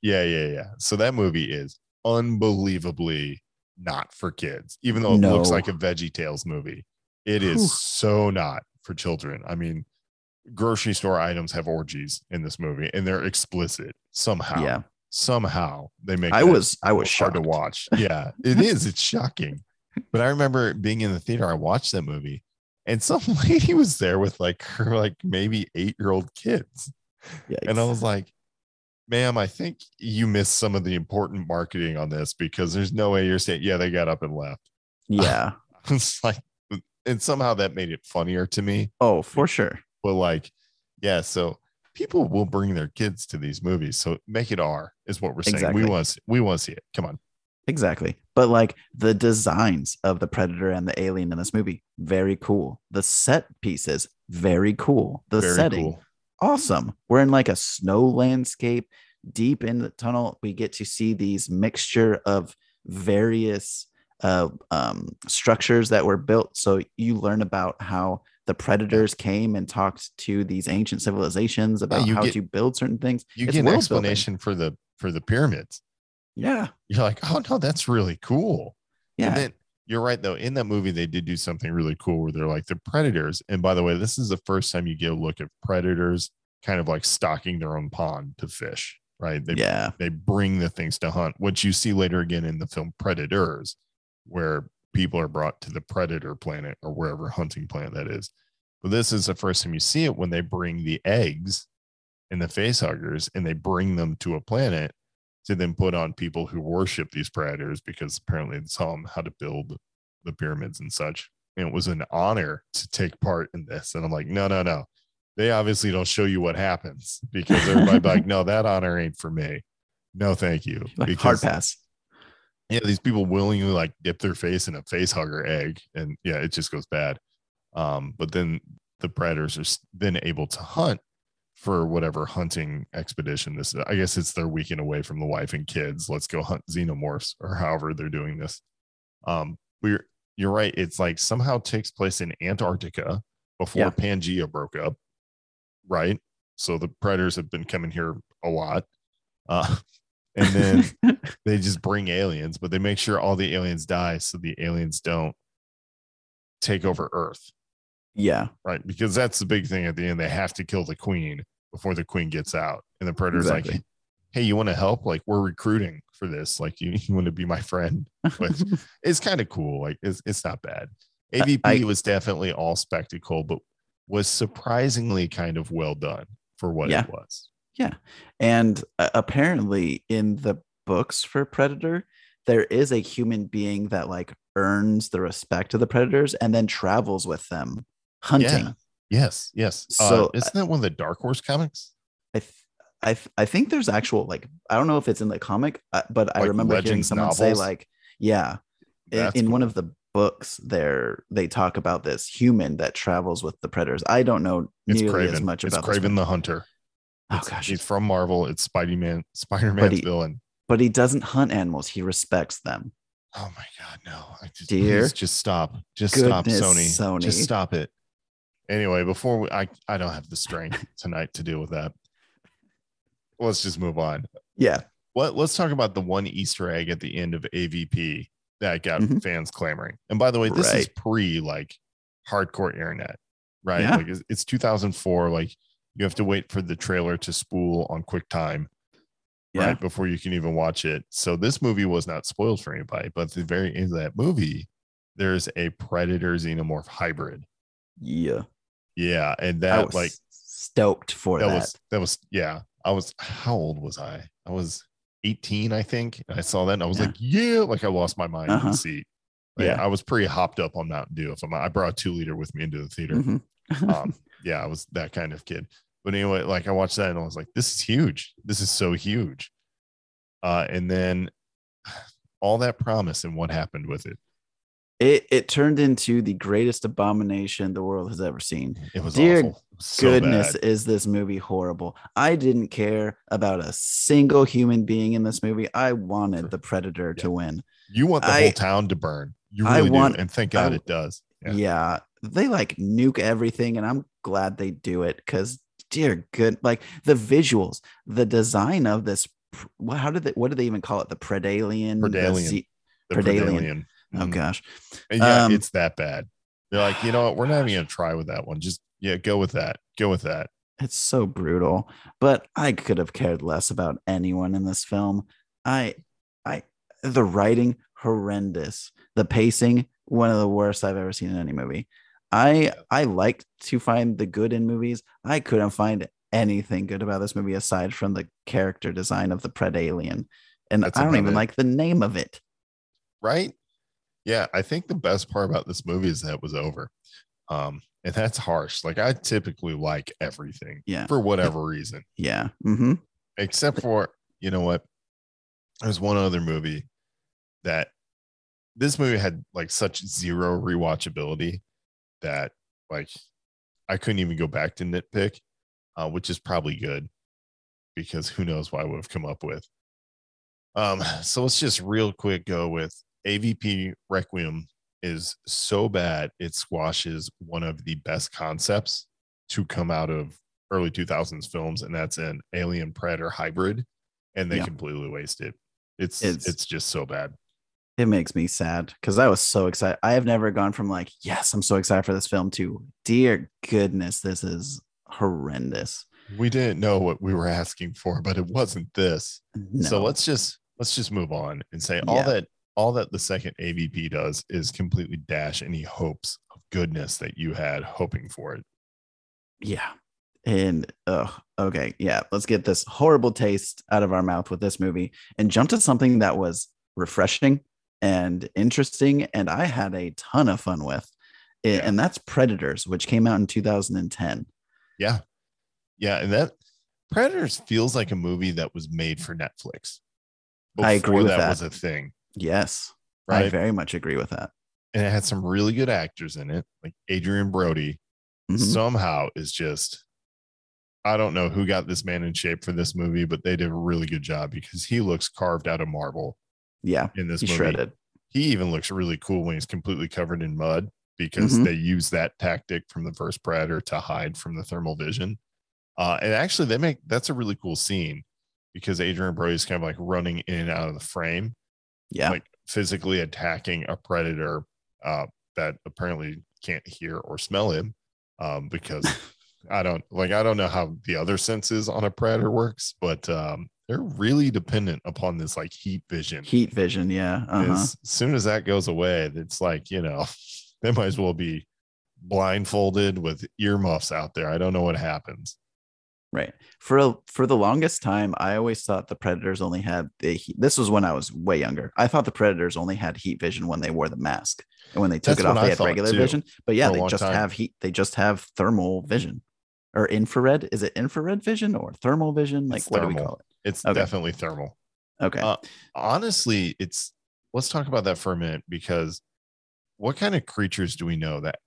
Yeah, yeah, yeah. So that movie is unbelievably not for kids, even though it looks like a Veggie Tales movie. It is Whew. so not for children. I mean, grocery store items have orgies in this movie, and they're explicit somehow. Yeah. somehow they make. I was I was hard shocked. to watch. Yeah, it is. It's shocking. But I remember being in the theater. I watched that movie, and some lady was there with like her like maybe eight year old kids. And I was like, ma'am, I think you missed some of the important marketing on this because there's no way you're saying, yeah, they got up and left. yeah. It's like, and somehow that made it funnier to me. Oh, for sure. But like, yeah, so people will bring their kids to these movies. So make it R is what we're saying. Exactly. We want to, we want to see it. Come on. Exactly. But like the designs of the predator and the alien in this movie, very cool. The set pieces, very cool. The Very setting, cool. awesome. We're in like a snow landscape deep in the tunnel. We get to see these mixture of various uh, um, structures that were built. So you learn about how the predators came and talked to these ancient civilizations about you how get- to build certain things. You It's get an world building. explanation for the for the pyramids. Yeah. You're like, oh no, that's really cool. Yeah. And then you're right though. In that movie, they did do something really cool where they're like the predators. And by the way, this is the first time you get a look at predators kind of like stocking their own pond to fish. Right? They yeah. they bring the things to hunt, which you see later again in the film Predators, where people are brought to the predator planet or wherever hunting planet that is. But this is the first time you see it when they bring the eggs and the face huggers and they bring them to a planet to then put on people who worship these predators because apparently they saw them how to build the pyramids and such. And it was an honor to take part in this. And I'm like, no, no, no. They obviously don't show you what happens because everybody like, no, that honor ain't for me. No, thank you. Like because hard pass. Yeah, these people willingly like dip their face in a face hugger egg, and yeah, it just goes bad. Um, but then the predators are then able to hunt for whatever hunting expedition this is. I guess it's their weekend away from the wife and kids. Let's go hunt xenomorphs or however they're doing this. Um, we're you're right. It's like somehow takes place in Antarctica before Yeah. Pangea broke up. right? So the predators have been coming here a lot. Uh, and then they just bring aliens, but they make sure all the aliens die so the aliens don't take over Earth, yeah, right? Because that's the big thing at the end. They have to kill the queen before the queen gets out. And the predator's like, hey, you want to help? Like, we're recruiting for this. Like, you, you want to be my friend? But it's kind of cool. Like, it's, it's not bad. AVP I- was definitely all spectacle, but was surprisingly kind of well done for what Yeah. it was. And uh, apparently in the books for Predator, there is a human being that like earns the respect of the predators and then travels with them hunting. Yes, yes. So, uh, isn't that one of the Dark Horse comics? I, th- I, th- I think there's actual like I don't know if it's in the comic, uh, but I Like remember hearing someone say like, yeah, in, That's in one cool. of the books there they talk about this human that travels with the predators. I don't know It's nearly as much it's about this Kraven one. the Hunter. Oh It's- gosh, he's from Marvel. It's Spidey Man, Spider Man's villain. but he doesn't hunt animals. He respects them. Oh my god, no! I just Dear just stop. Just stop, Sony. Sony. Just stop it. Anyway, before we, I I don't have the strength tonight to deal with that. Let's just move on. Yeah, What let's talk about the one Easter egg at the end of AVP that got Mhm. fans clamoring. And by the way, this is pre like hardcore internet, right? Yeah. Like it's, it's 2004. Like you have to wait for the trailer to spool on QuickTime yeah. right before you can even watch it. So this movie was not spoiled for anybody, but at the very end of that movie, there's a predator xenomorph hybrid. Yeah. Yeah, and that was like stoked for that that. was that was yeah. I was how old was I? I was 18, I think. And I saw that and I was Yeah. like, yeah, like I lost my mind in Uh-huh. the seat. Like, Yeah. I was pretty hopped up on Mountain Dew. If I'm, I brought a two liter with me into the theater. Mhm. um, yeah, I was that kind of kid. But anyway, like I watched that and I was like, this is huge. This is so huge. Uh, and then all that promise and what happened with it. it it turned into the greatest abomination the world has ever seen. It was Dear awful. So Goodness, bad. is this movie horrible? I didn't care about a single human being in this movie. I wanted the predator to win. You want the I- whole town to burn. You I want- do. And thank God I- it does. Yeah. Yeah. they like nuke everything, and I'm glad they do it because dear good, like the visuals, the design of this. How did they? What do they even call it? The predalien. Predalien. Z- The Predalien. Predalien. oh Mhm. gosh. And yeah, Um, it's that bad. They're like, you know what? We're not even going to try with that one. Just, yeah, go with that. Go with that. it's so brutal but i could have cared less about anyone in this film i i the writing horrendous the pacing one of the worst i've ever seen in any movie i i like to find the good in movies i couldn't find anything good about this movie aside from the character design of the pred alien and That's i don't even it. like the name of it right? Yeah, I think the best part about this movie is that it was over. Um, and that's harsh. Like I typically like everything yeah for whatever reason, yeah mm-hmm. except for you know what? There's one other movie that this movie had like such zero rewatchability that like I couldn't even go back to nitpick, uh, which is probably good because who knows what I would have come up with. Um, so let's just real quick go with AVP Requiem is so bad it squashes one of the best concepts to come out of early 2000s films, and that's an alien predator hybrid, and they Yeah. completely waste it. It's, It's- it's just so bad. It makes me sad because I was so excited. I have never gone from like, yes, I'm so excited for this film to dear goodness, this is horrendous. We didn't know what we were asking for, but it wasn't this. No. So let's just let's just move on and say all Yeah. that all that the second AVP does is completely dash any hopes of goodness that you had hoping for it. yeah. And oh, okay, yeah. Let's get this horrible taste out of our mouth with this movie and jump to something that was refreshing and interesting, and I had a ton of fun with. It, Yeah. And that's Predators, which came out in 2010. Yeah. Yeah. And that Predators feels like a movie that was made for Netflix. I agree with that, that. was a thing. Yes, Right? I very much agree with that. and it had some really good actors in it, like Adrien Brody. Mhm. Somehow is just I don't know who got this man in shape for this movie, but they did a really good job because he looks carved out of marble Yeah, in this he's movie. shredded. He even looks really cool when he's completely covered in mud because Mhm. they use that tactic from the first Predator to hide from the thermal vision. Uh, and actually, they make that's a really cool scene because Adrien Brody is kind of like running in and out of the frame, Yeah. like physically attacking a predator uh, that apparently can't hear or smell him um, because I don't like I don't know how the other senses on a predator works, but um, they're really dependent upon this like heat vision. Heat vision. Yeah. Uh-huh. As soon as that goes away, it's like you know they might as well be blindfolded with earmuffs out there. I don't know what happens. Right. For a, for the longest time, I always thought the predators only had the. Heat. This was when I was way younger. I thought the predators only had heat vision when they wore the mask, and when they took That's it off, they I had regular too, vision. But yeah, they just time. have heat. They just have thermal vision, or infrared. Is it infrared vision or thermal vision? Like It's what do we call it? It's Okay. definitely thermal. Okay. Uh, honestly, it's let's talk about that for a minute because what kind of creatures do we know that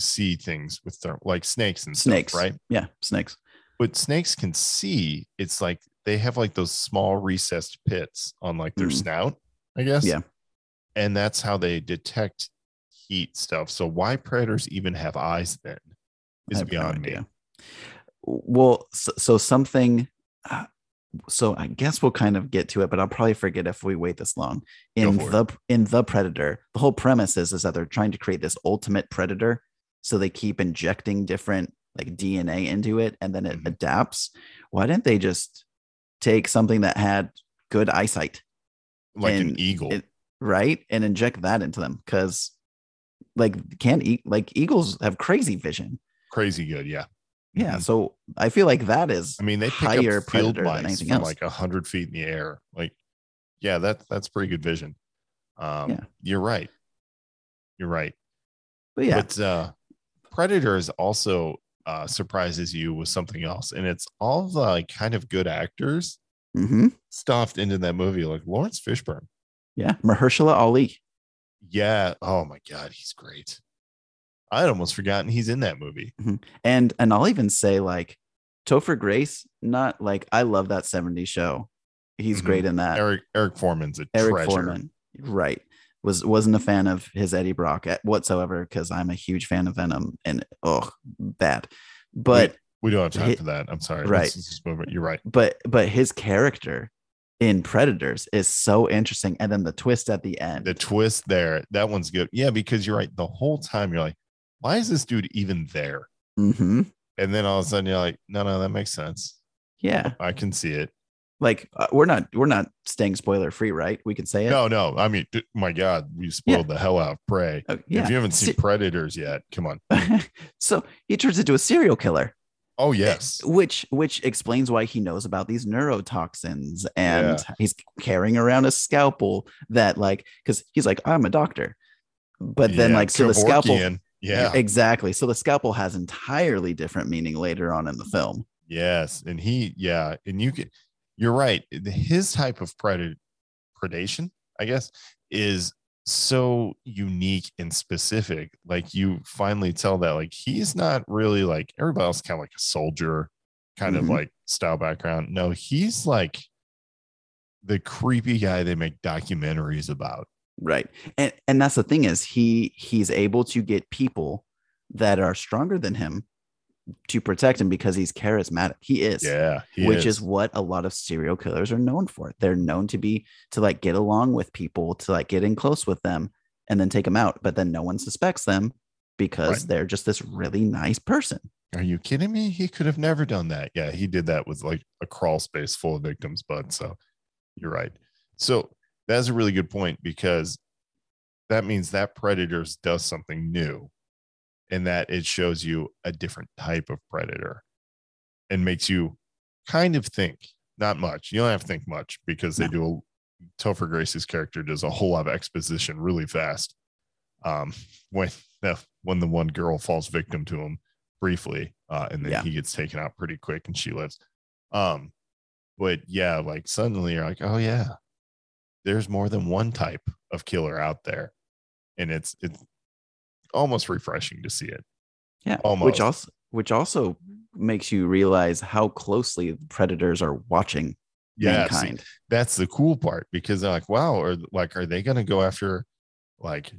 see things with thermal, like snakes and snakes. stuff, right? Yeah. Snakes. But snakes can see. It's like they have like those small recessed pits on like their Mm. snout, I guess. Yeah. and that's how they detect heat stuff. So why predators even have eyes then is have no beyond me. Well, so, so something. Uh, so I guess we'll kind of get to it, but I'll probably forget if we wait this long. In for it. the in the Predator, the whole premise is is that they're trying to create this ultimate predator, so they keep injecting different like DNA into it, and then it Mhm. adapts. Why didn't they just take something that had good eyesight, Like an eagle. it- right, and inject that into them? Because like can't eat like eagles have crazy vision. Crazy good, yeah. Yeah, Mhm. so I feel like that is I mean, they pick higher up field than anything else. like a hundred feet in the air. Like, yeah, that that's pretty good vision. Um, Yeah. you're right. You're right. but yeah, But uh, Predators also uh, surprises you with something else, and it's all the like, kind of good actors hmm stuffed into that movie, like Laurence Fishburne. yeah, Mahershala Ali. Yeah. Oh my God, he's great. I had almost forgotten he's in that movie. And and I'll even say like Topher Grace, not like I love that 70s show. He's Mhm. great in that. Eric Eric Forman's a Eric treasure. Forman. Right. Was wasn't a fan of his Eddie Brock at whatsoever because I'm a huge fan of Venom and oh bad. But We don't have time Hi- for that. I'm sorry. Right. You're right. but but his character in Predators is so interesting. And then the twist at the end. The twist there, that one's good. Yeah, because you're right. The whole time you're like, why is this dude even there? hmm And then all of a sudden you're like, no, no, that makes sense. Yeah. I can see it. Like uh, we're not we're not staying spoiler free, right? We can say it. No, no. I mean, d- my God, we spoiled the hell out of Prey. Uh, yeah. If you haven't seen Se- Predators yet, come on. so he turns into a serial killer. Oh, yes. which which explains why he knows about these neurotoxins and he's carrying around a scalpel that like because he's like i'm a doctor but then like so the scalpel Kevorkian. Yeah. exactly so the scalpel has entirely different meaning later on in the film Yes, and he, yeah, and you get, you're right. His type of predator predation, I guess, is so unique and specific. Like you finally tell that, like he's not really like everybody else, kind of like a soldier, kind of Mhm. like style background. No, he's like the creepy guy they make documentaries about. Right and and that's the thing is he he's able to get people that are stronger than him to protect him because he's charismatic he is Yeah, he which is. what a lot of serial killers are known for. They're known to be to like get along with people, to like get in close with them and then take them out. But then no one suspects them because Right. they're just this really nice person. Are you kidding me? He could have never done that. Yeah, he did that with like a crawl space full of victims, but So you're right. So that's a really good point because that means that predators does something new and that it shows you a different type of predator and makes you kind of think, not much. You don't have to think much because they do a Topher Grace's character does a whole lot of exposition really fast. Um, when the when the one girl falls victim to him briefly, uh, and then Yeah. he gets taken out pretty quick and she lives. Um, but yeah, like suddenly you're like, oh yeah, there's more than one type of killer out there, and it's it's almost refreshing to see it. Yeah. Almost. Which also which also makes you realize how closely predators are watching Yeah, see, mankind. that's the cool part because they're like, wow, or like, are they going to go after like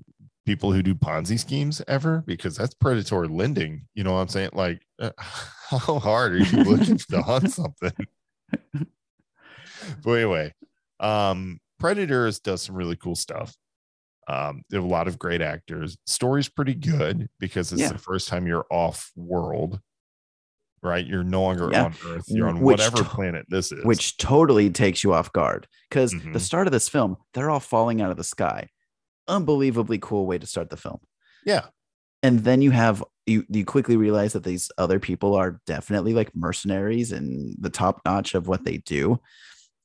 people who do Ponzi schemes ever because that's predatory lending. You know what I'm saying? Like, uh, how hard are you looking to hunt something? but anyway, um, Predators does some really cool stuff. Um, they have a lot of great actors. Story's pretty good because it's Yeah. the first time you're off world, right? You're no longer Yeah. on Earth. You're on Which whatever to- planet this is. which totally takes you off guard because the Mhm. start of this film they're all falling out of the sky unbelievably cool way to start the film yeah, and then you have you you quickly realize that these other people are definitely like mercenaries and the top notch of what they do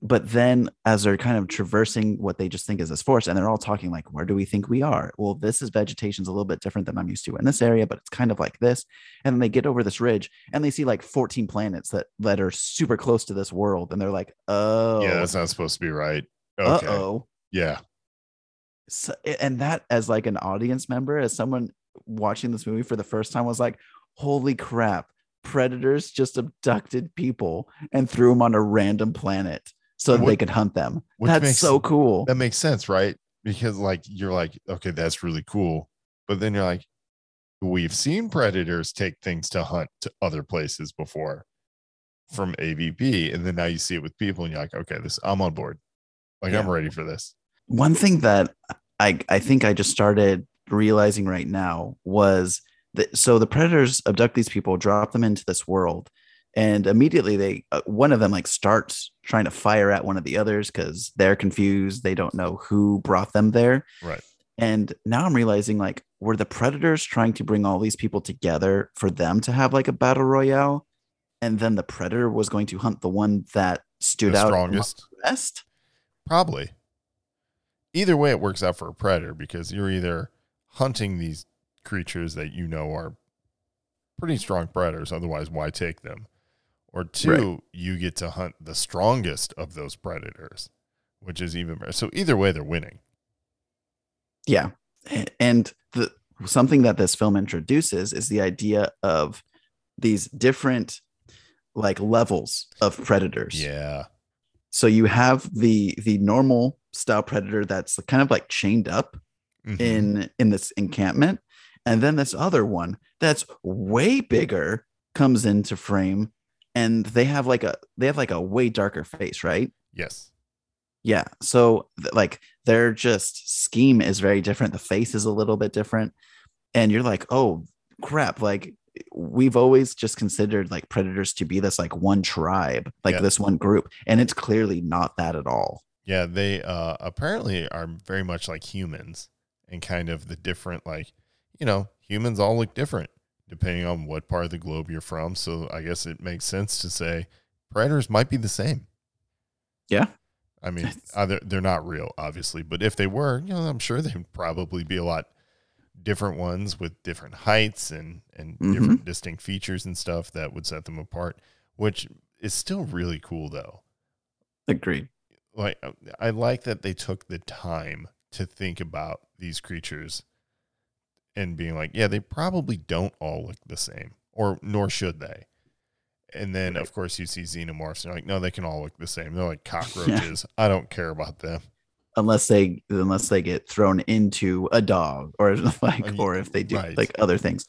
but then as they're kind of traversing what they just think is this forest and they're all talking like where do we think we are? Well this is vegetation's a little bit different than i'm used to in this area but it's kind of like this. And then they get over this ridge and they see like 14 planets that that are super close to this world and they're like oh. yeah, that's not supposed to be right. Okay, uh-oh. Yeah, so, and that as like an audience member as someone watching this movie for the first time was like holy crap predators just abducted people and threw them on a random planet so that they could hunt them that's makes- so cool that makes sense, right? Because like you're like, okay, that's really cool, but then you're like, we've seen predators take things to hunt to other places before from AVP, and then now you see it with people, and you're like, okay, this I'm on board. Like I'm ready for this. one thing that I I think I just started realizing right now was that so the predators abduct these people, drop them into this world, and immediately they uh, one of them like starts trying to fire at one of the others because they're confused, they don't know who brought them there, Right. and now I'm realizing like were the predators trying to bring all these people together for them to have like a battle royale, and then the predator was going to hunt the one that stood The out strongest, the rest. probably. Either way, it works out for a predator because you're either hunting these creatures that you know are pretty strong predators. Otherwise, why take them? Or two, you get to hunt the strongest of those predators, which is even better. So either way, they're winning. Yeah. And the something that this film introduces is the idea of these different like levels of predators. Yeah. So you have the the normal style predator that's kind of like chained up Mhm. in in this encampment and then this other one that's way bigger comes into frame and they have like a they have like a way darker face, right? yes. Yeah. So like their just scheme is very different. The face is a little bit different. And you're like, oh crap. Like we've always just considered like predators to be this like one tribe, like Yeah. this one group. And it's clearly not that at all. Yeah, they uh apparently are very much like humans and kind of the different like, you know, humans all look different depending on what part of the globe you're from. So I guess it makes sense to say predators might be the same. Yeah. I mean, either they're not real, obviously, but if they were, you know, I'm sure they'd probably be a lot different ones with different heights and and Mhm. different distinct features and stuff that would set them apart, which is still really cool though Agreed. like uh, I like that they took the time to think about these creatures and being like, yeah, they probably don't all look the same, or nor should they. And then of course you see xenomorphs and you're like, no, they can all look the same. They're like cockroaches. I don't care about them. Unless they unless they get thrown into a dog or like or if they do right. like other things.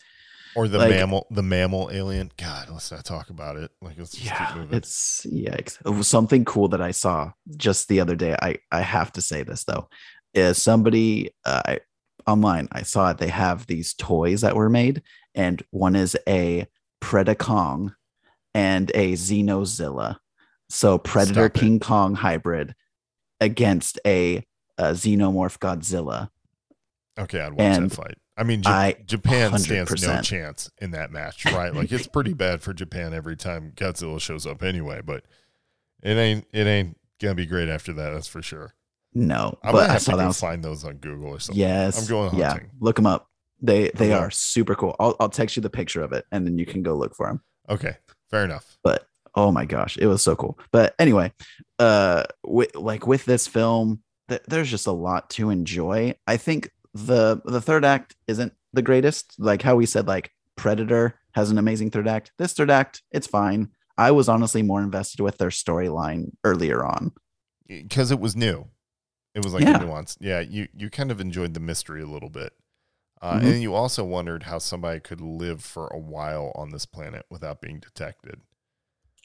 Or the Like- mammal, the mammal alien. God, let's not talk about it. Like let's just yeah it's yikes It was something cool that i saw just the other day i i have to say this though is somebody uh, I, online i saw it they have these toys that were made and one is a predacong and a xenozilla so predator king kong hybrid against a, a xenomorph godzilla Okay, I'd watch And that fight. I mean, Jap- I- Japan stands no chance in that match, right? Like it's pretty bad for Japan every time Godzilla shows up anyway, but it ain't it ain't gonna be great after that, that's for sure. No I'm but i saw that find those on Google or something. Yes. I'm going Yeah. Look them up. They they are super cool. I'll I'll text you the picture of it and then you can go look for them. Okay, fair enough. But oh my gosh, it was so cool. But anyway, uh with, like with this film, th- there's just a lot to enjoy. I think the the third act isn't the greatest. Like how we said like Predator has an amazing third act. This third act, it's fine. I was honestly more invested with their storyline earlier on. Because it was new. It was like Yeah. a nuance. Yeah, you you kind of enjoyed the mystery a little bit. Uh, Mhm. And you also wondered how somebody could live for a while on this planet without being detected.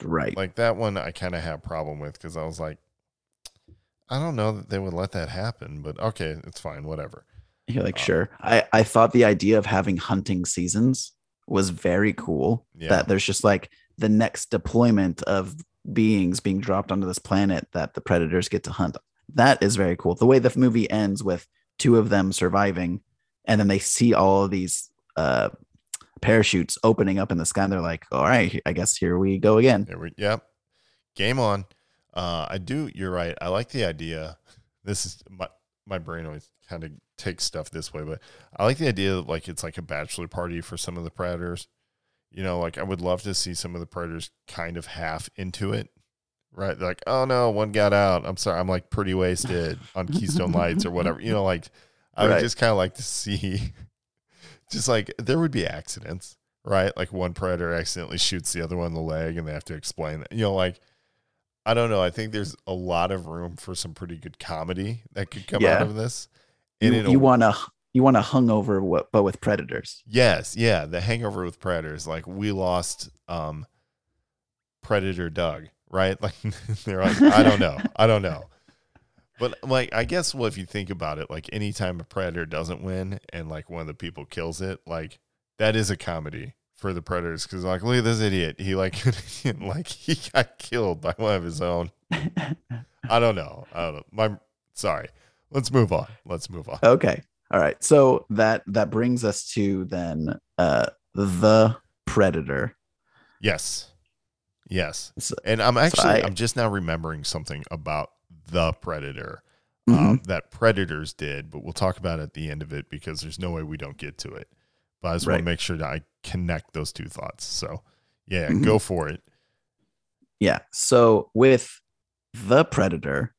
Right. Like that one, I kind of had a problem with because I was like, I don't know that they would let that happen, but okay, it's fine, whatever. You're like, Uh, sure. I, I thought the idea of having hunting seasons was very cool. Yeah. That there's just like the next deployment of beings being dropped onto this planet that the predators get to hunt. That is very cool. The way the movie ends with two of them surviving, and then they see all of these uh, parachutes opening up in the sky. And they're like, all right, I guess here we go again. We, yep. Game on. Uh, I do. You're right. I like the idea. This is my my brain always kind of takes stuff this way, but I like the idea that like it's like a bachelor party for some of the predators. You know, like I would love to see some of the predators kind of half into it, right? They're like, oh no, one got out. I'm sorry, I'm like pretty wasted on Keystone Lights or whatever. You know, like I would just kind of like to see, just like there would be accidents, right? Like one predator accidentally shoots the other one in the leg, and they have to explain that. You know, like I don't know. I think there's a lot of room for some pretty good comedy that could come out of this. You, And a- you want to you want to hungover what but with predators. Yes, yeah, the hangover with predators. Like we lost um Predator Doug, right? Like they're like, I don't know. I don't know. But like I guess well if you think about it, like anytime a predator doesn't win and like one of the people kills it, like that is a comedy for the predators because like look at this idiot. He like like he got killed by one of his own. I don't know. I don't know. My sorry. Let's move on. Let's move on. Okay. All right. So that that brings us to then uh the predator. Yes. Yes. So- And I'm actually I- I'm just now remembering something about the Predator Mhm. um, that Predators did, but we'll talk about it at the end of it because there's no way we don't get to it. But I just want to make sure that I connect those two thoughts. So yeah, Mhm. go for it. Yeah. So with the Predator,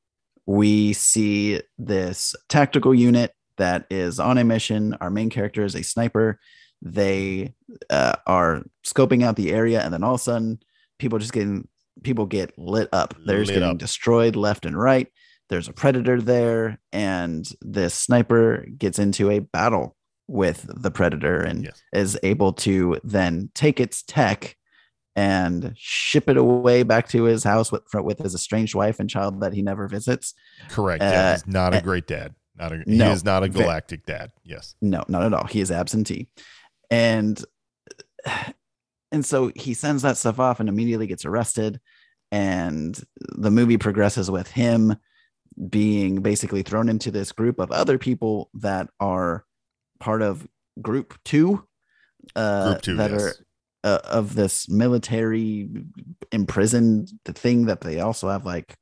we see this tactical unit that is on a mission. Our main character is a sniper. They uh, are scoping out the area, and then all of a sudden, people just getting people get lit up. They're just Lit getting up. destroyed left and right. There's a predator there, and this sniper gets into a battle with the predator and Yes. is able to then take its tech and ship it away back to his house with with his estranged wife and child that he never visits. Correct. yeah, Uh, he's not a uh, great dad. Not a no, he is not a galactic dad. Yes. No, not at all. He is absentee. And and so he sends that stuff off and immediately gets arrested. And the movie progresses with him being basically thrown into this group of other people that are part of group two. Uh, Group two, that yes. are uh, of this military imprisoned thing that they also have like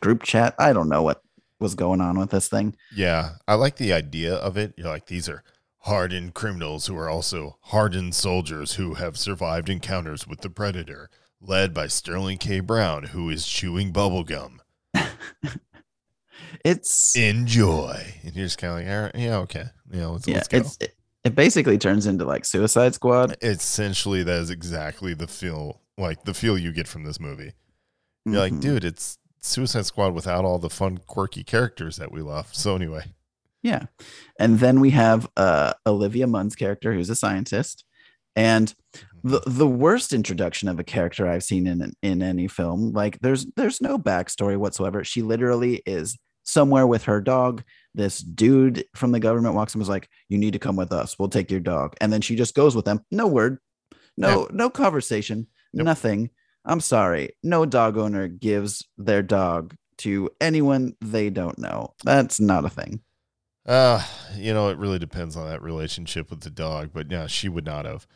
group chat. I don't know what was going on with this thing. Yeah, I like the idea of it. You're like, these are hardened criminals who are also hardened soldiers who have survived encounters with the Predator, led by Sterling K. Brown, who is chewing bubblegum. It's Enjoy. And you're just kind of like, all right, yeah, okay. Yeah, let's, yeah, let's go. it's it, it basically turns into like Suicide Squad. Essentially, that is exactly the feel, like the feel you get from this movie. You're like, Mhm. dude, it's Suicide Squad without all the fun, quirky characters that we love. So anyway, Yeah. And then we have uh Olivia Munn's character who's a scientist. And the the worst introduction of a character I've seen in in any film. Like there's there's no backstory whatsoever. She literally is somewhere with her dog. This dude from the government walks and was like, "You need to come with us. We'll take your dog." And then she just goes with them. No word. No no conversation. Nope. Nothing. I'm sorry. No dog owner gives their dog to anyone they don't know. That's not a thing. Uh, you know, it really depends on that relationship with the dog, but yeah, she would not have.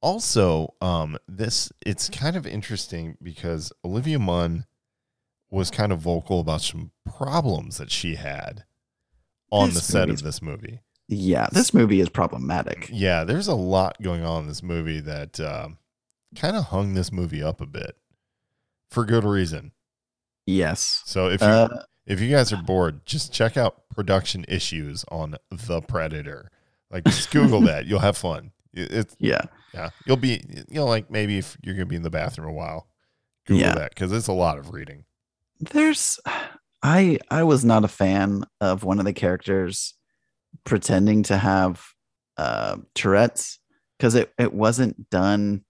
Also, um, this it's kind of interesting because Olivia Munn was kind of vocal about some problems that she had on This the set of this movie. Yeah, this movie is problematic. Yeah, there's a lot going on in this movie that um, kind of hung this movie up a bit for good reason. Yes. So if you Uh, if you guys are bored, just check out production issues on The Predator. Like just Google that, you'll have fun. It's yeah. yeah, you'll be you know like maybe if you're gonna be in the bathroom a while, Google Yeah. that because it's a lot of reading. There's I I was not a fan of one of the characters pretending to have uh, Tourette's because it it wasn't done.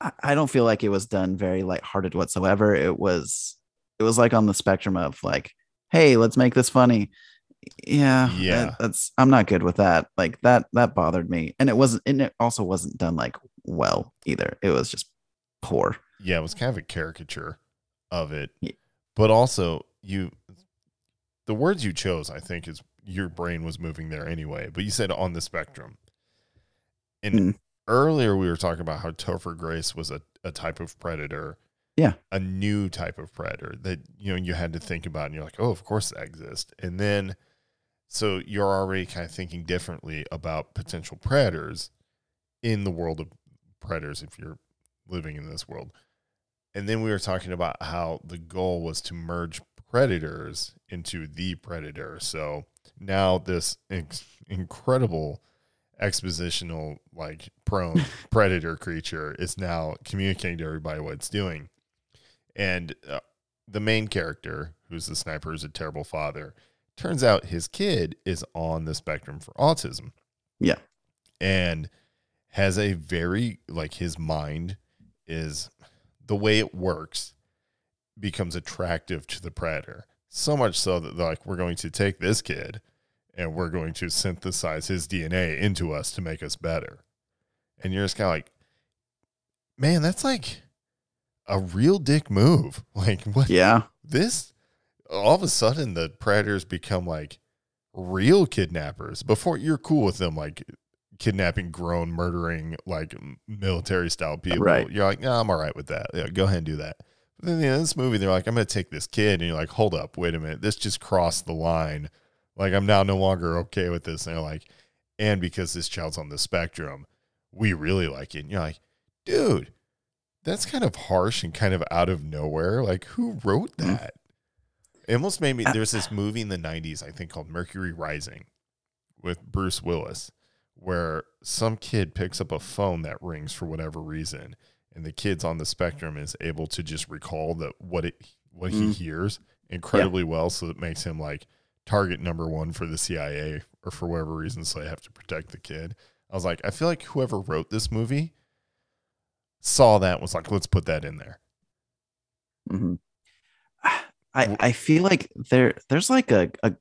I, I don't feel like it was done very lighthearted whatsoever. It was it was like on the spectrum of like, hey, let's make this funny. Yeah, Yeah. that- that's I'm not good with that. Like that that bothered me, and it wasn't. And it also wasn't done like well either. It was just poor. yeah, it was kind of a caricature of it. Ye- But also, you, the words you chose, I think, is your brain was moving there anyway. But you said on the spectrum. And Mm. earlier we were talking about how Topher Grace was a, a type of predator. Yeah. A new type of predator that, you know, you had to think about and you're like, oh, of course that exists. And then, so you're already kind of thinking differently about potential predators in the world of predators if you're living in this world. And then we were talking about how the goal was to merge predators into the predator. So now this ex- incredible expositional like prone predator creature is now communicating to everybody what it's doing. And uh, the main character, who's the sniper, is a terrible father. Turns out his kid is on the spectrum for autism. Yeah. And has a very like his mind is the way it works becomes attractive to the predator. So much so that like we're going to take this kid and we're going to synthesize his DNA into us to make us better. And you're just kind of like, man, that's like a real dick move. Like what? Yeah, this all of a sudden the predators become like real kidnappers. Before you're cool with them like kidnapping grown murdering like military style people. Right. you're like no i'm all right with that. Yeah go ahead and do that. But then in this movie they're like i'm gonna take this kid and you're like hold up wait a minute. This just crossed the line. Like i'm now no longer okay with this. And they're like and because this child's on the spectrum we really like it. And you're like dude that's kind of harsh and kind of out of nowhere. Like who wrote Mm. that? It almost made me Uh, there's this movie in the 90s i think called mercury rising with bruce willis where some kid picks up a phone that rings for whatever reason and the kid's on the spectrum is able to just recall that what it what he Mm. hears incredibly well so it makes him like target number one for the cia or for whatever reason so they have to protect the kid. I was like i feel like whoever wrote this movie saw that was like let's put that in there Mhm. I I feel like there there's like a a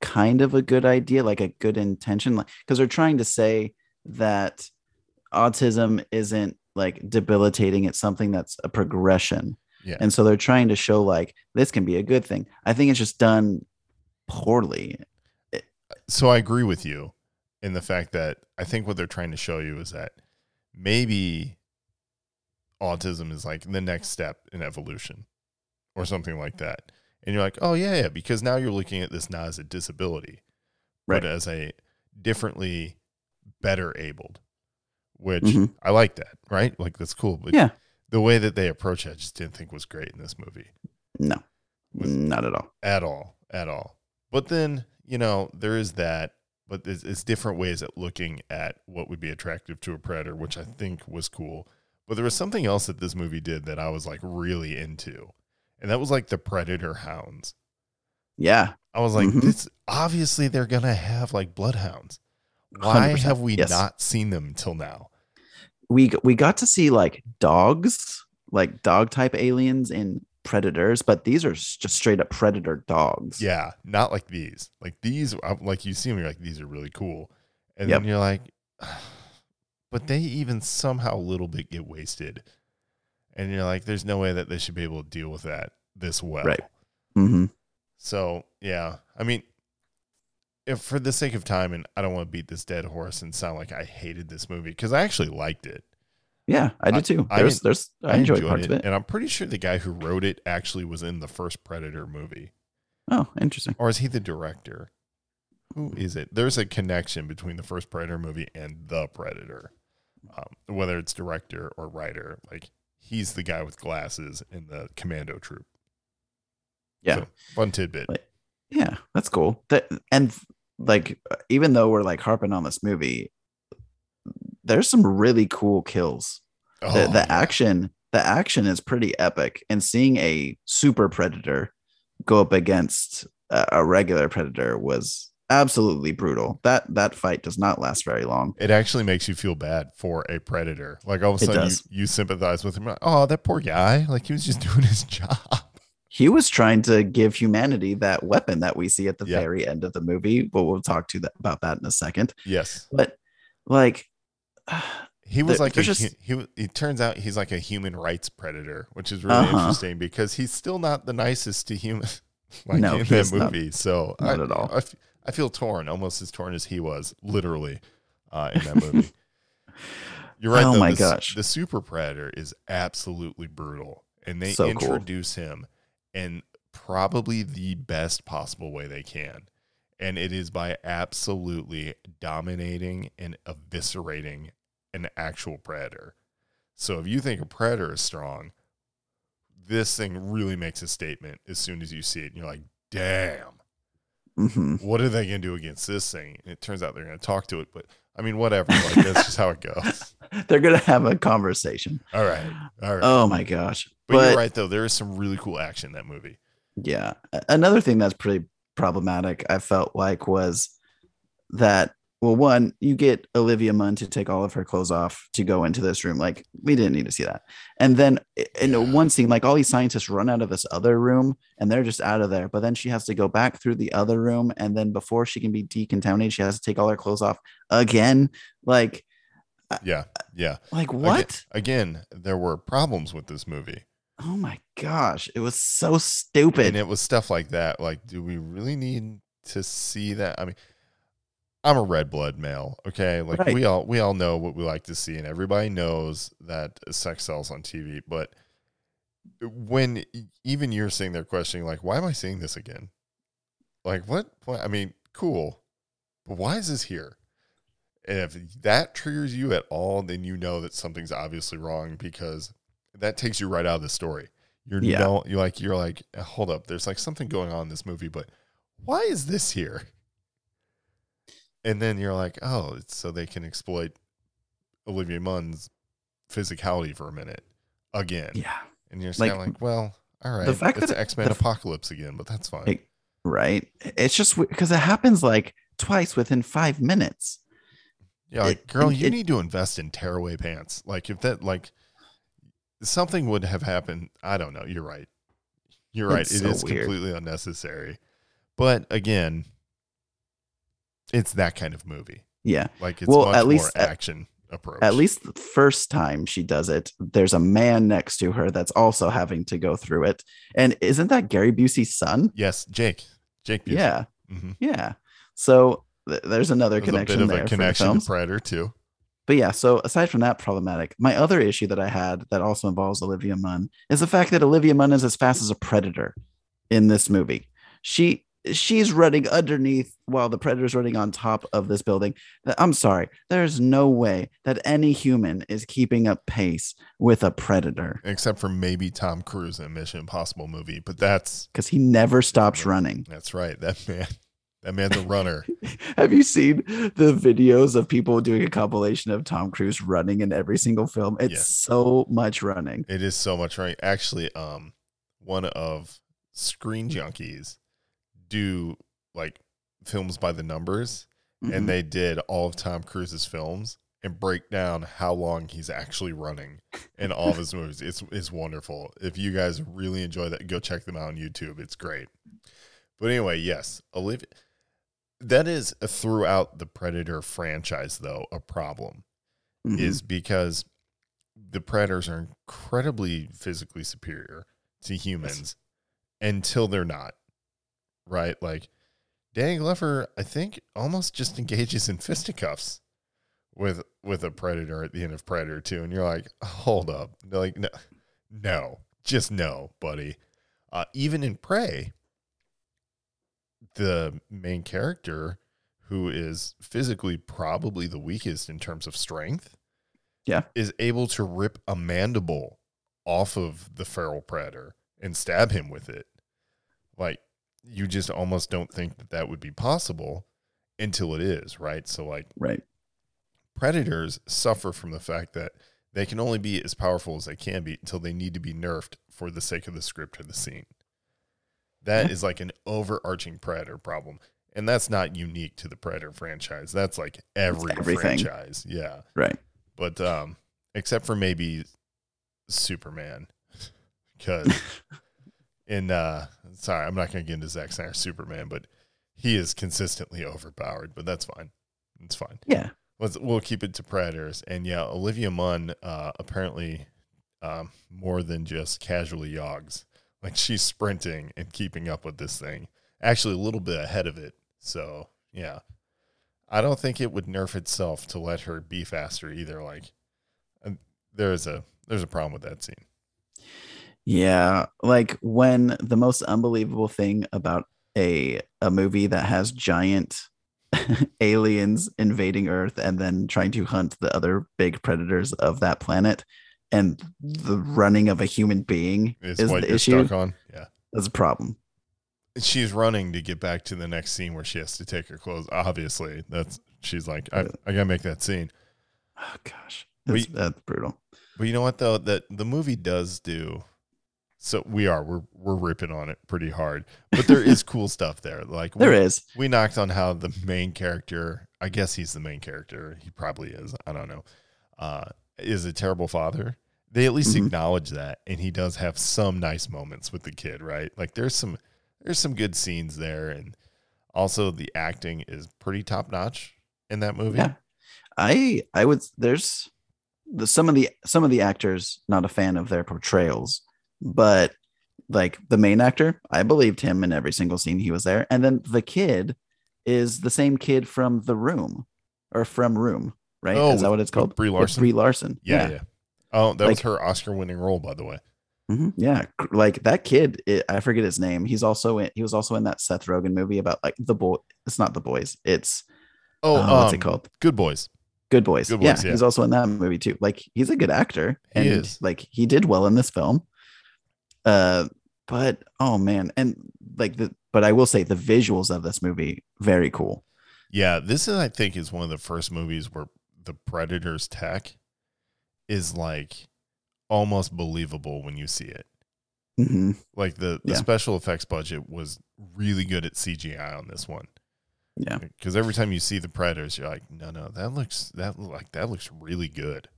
kind of a good idea, like a good intention, like because they're trying to say that autism isn't like debilitating; it's something that's a progression, yeah and so they're trying to show like this can be a good thing. I think it's just done poorly. so I agree with you in the fact that I think what they're trying to show you is that maybe autism is like the next step in evolution or something like that. And you're like, oh, yeah, yeah, because now you're looking at this not as a disability, Right. but as a differently better abled, which Mhm. I like that, right? Like, that's cool. But Yeah. the way that they approach it, I just didn't think was great in this movie No, not at all. at all at all but then you know there is that but it's, it's different ways at looking at what would be attractive to a predator which i think was cool but there was something else that this movie did that i was like really into and that was like the predator hounds Yeah, i was like Mhm. this obviously they're gonna have like bloodhounds why 100%, have we yes. not seen them till now we we got to see like dogs, like dog type aliens in predators, but these are just straight up predator dogs. yeah not like these like these like you see them you're like these are really cool and Yep. then you're like but they even somehow a little bit get wasted and you're like there's no way that they should be able to deal with that this well Right. Mm-hmm. so yeah i mean if for the sake of time and i don't want to beat this dead horse and sound like i hated this movie because i actually liked it Yeah, I I- did too. I There's, there's, I, enjoyed, parts it, of it. and i'm pretty sure the guy who wrote it actually was in the first predator movie Oh, interesting. or is he the director? Who is it? There's a connection between the first Predator movie and the Predator, um, whether it's director or writer. Like he's the guy with glasses in the Commando Troop. Yeah, So, fun tidbit. Like- yeah, that's cool. That and like, even though we're like harping on this movie, there's some really cool kills. Oh, the, the yeah. action, the action is pretty epic, and seeing a super predator go up against a, a regular predator was absolutely brutal. That that fight does not last very long. It actually makes you feel bad for a predator. Like all of a sudden you, you sympathize with him. Like, oh, that poor guy. Like he was just doing his job. He was trying to give humanity that weapon that we see at the Yeah. very end of the movie, but we'll talk to that about that in a second. Yes. But like He was like a, just- he. wa- It turns out he's like a human rights predator, which is really Uh-huh. interesting because he's still not the nicest to humans. Like No, in that is not. movie, so Not I, at all. I feel torn, almost as torn as he was, literally, uh, in that movie. You're right. Oh though, my the, gosh. the super predator is absolutely brutal, and they So cool. introduce him in probably the best possible way they can, and it is by absolutely dominating and eviscerating an actual predator. So if you think a predator is strong, this thing really makes a statement as soon as you see it. And you're like, damn, mhm. what are they going to do against this thing? And it turns out they're going to talk to it. But I mean, whatever. Like, that's just how it goes. they're gonna have a conversation. All right. All right. Oh my gosh. but, But, you're right, though. There is some really cool action in that movie. yeah. Another thing that's pretty problematic, I felt like, was that well, one, you get Olivia Munn to take all of her clothes off to go into this room. Like, we didn't need to see that. And then eh, eh, i- in one scene, like all these scientists run out of this other room and they're just out of there. But then she has to go back through the other room. And then before she can be decontaminated, she has to take all her clothes off again. Like, uh, Yeah. Yeah. Uh, like Again- what? Again, there were problems with this movie. Oh my gosh. It was so stupid. And it was stuff like that. Like, do we really need to see that? I mean, I'm a red blood male, okay? Like Right. we all we all know what we like to see, and everybody knows that sex sells on TV. But when even you're sitting there questioning, like, why am I seeing this again? Like, what? what? I mean, cool, but why is this here? And if that triggers you at all, then you know that something's obviously wrong because that takes you right out of the story. You're Yeah. no, you're like you're like, hold up, there's like something going on in this movie, but why is this here? And then you're like, oh, it's so they can exploit Olivia Munn's physicality for a minute again. yeah. And you're Like, like, well, all right, the fact it's X Men Apocalypse again, but that's fine. It- Right. It's just because it happens like twice within five minutes. Yeah, like It- girl, it- you need to invest in tearaway pants. Like if that like something would have happened, I don't know. You're right. You're right. It so is weird. completely unnecessary. But again, it's that kind of movie. Yeah. Like it's Well, much at more least- at- action approach. At least the first time she does it, there's a man next to her that's also having to go through it. And isn't that Gary Busey's son? yes, Jake. Jake. Busey. Yeah. Mhm. Yeah. So th- there's another There's a connection bit of there a the connection to. Predator 2. But yeah, so aside from that problematic, my other issue that I had that also involves Olivia Munn is the fact that Olivia Munn is as fast as a predator in this movie. She she's running underneath while the predator's running on top of this building. I'm sorry, there's no way that any human is keeping up pace with a predator Except for maybe Tom Cruise in a Mission Impossible movie, but that's because he never stops running. that's right. That man, that man's a runner. Have you seen the videos of people doing a compilation of Tom Cruise running in every single film? It's Yeah. so much running. It is so much running. Actually, um, one of Screen Junkies do like films by the numbers, Mhm. and they did all of Tom Cruise's films and break down how long he's actually running in all of his movies. It's it's wonderful. If you guys really enjoy that, go check them out on YouTube. It's great. But anyway, yes, Olivia. That is throughout the Predator franchise, though, a problem Mhm. is because the predators are incredibly physically superior to humans until they're not. Right? Like Danny Glover, I think, almost just engages in fisticuffs with with a predator at the end of Predator 2. And you're like, hold up. Like, no, no just no, buddy. Uh, even in Prey, the main character, who is physically probably the weakest in terms of strength, Yeah. is able to rip a mandible off of the feral predator and stab him with it. Like you just almost don't think that that would be possible until it is, right? So like Right. predators suffer from the fact that they can only be as powerful as they can be until they need to be nerfed for the sake of the script or the scene. That is Yeah. like an overarching predator problem. And that's not unique to the Predator franchise. That's like every everything. franchise. Yeah. Right. But um except for maybe Superman. Cuz in uh sorry, I'm not going to get into Zack Snyder Superman, but he is consistently overpowered, but that's fine. It's fine. Yeah. Let's we'll keep it to Predators. And yeah, Olivia Munn uh apparently um more than just casually yogs. Like she's sprinting and keeping up with this thing. Actually a little bit ahead of it. So, yeah. I don't think it would nerf itself to let her be faster either. Like there's a there's a problem with that scene. Yeah, like when the most unbelievable thing about a a movie that has giant aliens invading Earth and then trying to hunt the other big predators of that planet, and the running of a human being Is, is the issue. stuck on. Yeah. That's a problem. She's running to get back to the next scene where she has to take her clothes. Obviously, that's she's like, I, I gotta make that scene. Oh gosh, that's, that's brutal. But you know what though? That the movie does do. So we are we're we're ripping on it pretty hard, but there is cool stuff there. Like There we, is. we knocked on how the main character. I guess he's the main character. He probably is. I don't know. Uh, is a terrible father. They at least Mhm. acknowledge that, and he does have some nice moments with the kid. Right? Like there's some there's some good scenes there, and also the acting is pretty top notch in that movie. Yeah. I I would there's the some of the some of the actors not a fan of their portrayals, but like the main actor, I believed him in every single scene he was there. And then the kid is the same kid from The Room or from Room, right? Oh, is that what it's called? Brie Larson? Brie Larson. Yeah, yeah. Oh, that was her Oscar-winning role, by the way. Mhm. Yeah, like that kid. It, I forget his name. He's also in. He was also in that Seth Rogen movie about like the boy. It's not the boys. It's Oh, uh, what's um, it called? Good Boys. Good Boys. Good yeah, Boys, yeah. he's also in that movie too. Like he's a good actor, He and is. like he did well in this film. Uh, but oh man, and like the but I will say the visuals of this movie very cool. Yeah, this is I think is one of the first movies where the Predator's tech is like almost believable when you see it. hmm Like the, the Yeah. special effects budget was really good at CGI on this one. Yeah, Because every time you see the Predators, you're like, no, no, that looks that like that looks really good.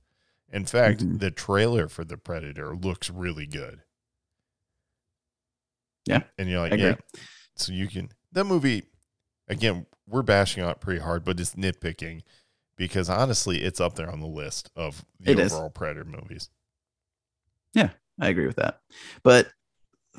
In fact, Mhm. the trailer for the Predator looks really good. Yeah, and you're like, yeah. So you can that movie again. We're bashing on it pretty hard, but it's nitpicking because honestly, it's up there on the list of the It is. overall Predator movies. Yeah, I agree with that. But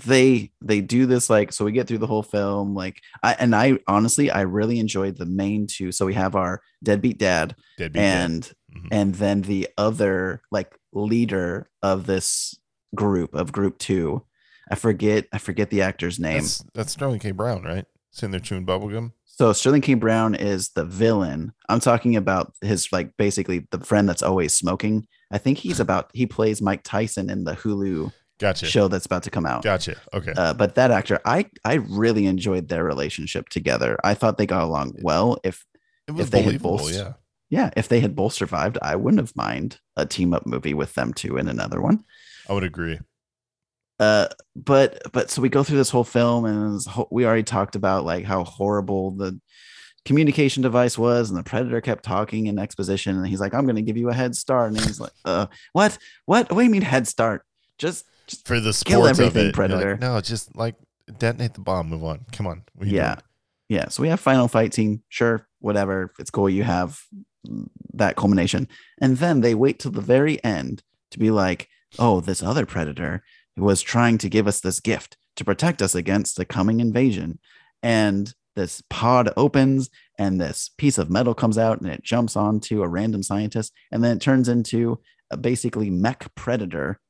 they they do this like so we get through the whole film like I and I honestly I really enjoyed the main two. So we have our deadbeat dad Deadbeat Dad. and Mhm. and then the other like leader of this group of group two i forget i forget the actor's name That's that's Sterling K. Brown, right? Sitting there chewing bubblegum. so sterling k brown is the villain i'm talking about his like basically the friend that's always smoking i think he's about he plays mike tyson in the hulu Gotcha. show that's about to come out Gotcha. Okay. uh, but that actor i i really enjoyed their relationship together i thought they got along well if it was if they had both- Yeah. yeah if they had both survived i wouldn't have mind a team up movie with them two in another one I would agree. Uh but but so we go through this whole film and we already talked about like how horrible the communication device was and the predator kept talking in exposition and he's like i'm going to give you a head start and he's like uh what what what do you mean head start just, just For the Kill everything, it, you're like, Predator. no, just like detonate the bomb. Move on. Come on. What are you yeah doing? yeah so we have final fight scene sure whatever it's cool you have that culmination and then they wait till the very end to be like oh this other predator was trying to give us this gift to protect us against the coming invasion and this pod opens and this piece of metal comes out and it jumps onto a random scientist and then it turns into a basically mech predator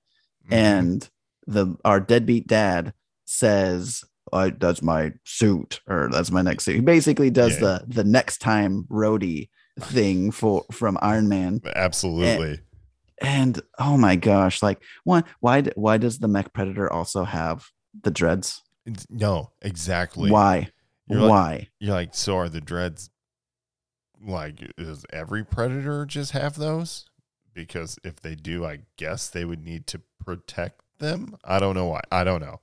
Mhm. and the our deadbeat dad says I, that's my suit or that's my next suit he basically does Yeah. the the next time roadie thing for from iron man absolutely. and oh my gosh like one why why does the mech predator also have the dreads no, exactly. why You're like- why You're like, so are the dreads like does every predator just have those? Because if they do, I guess they would need to protect them. I don't know why. I don't know.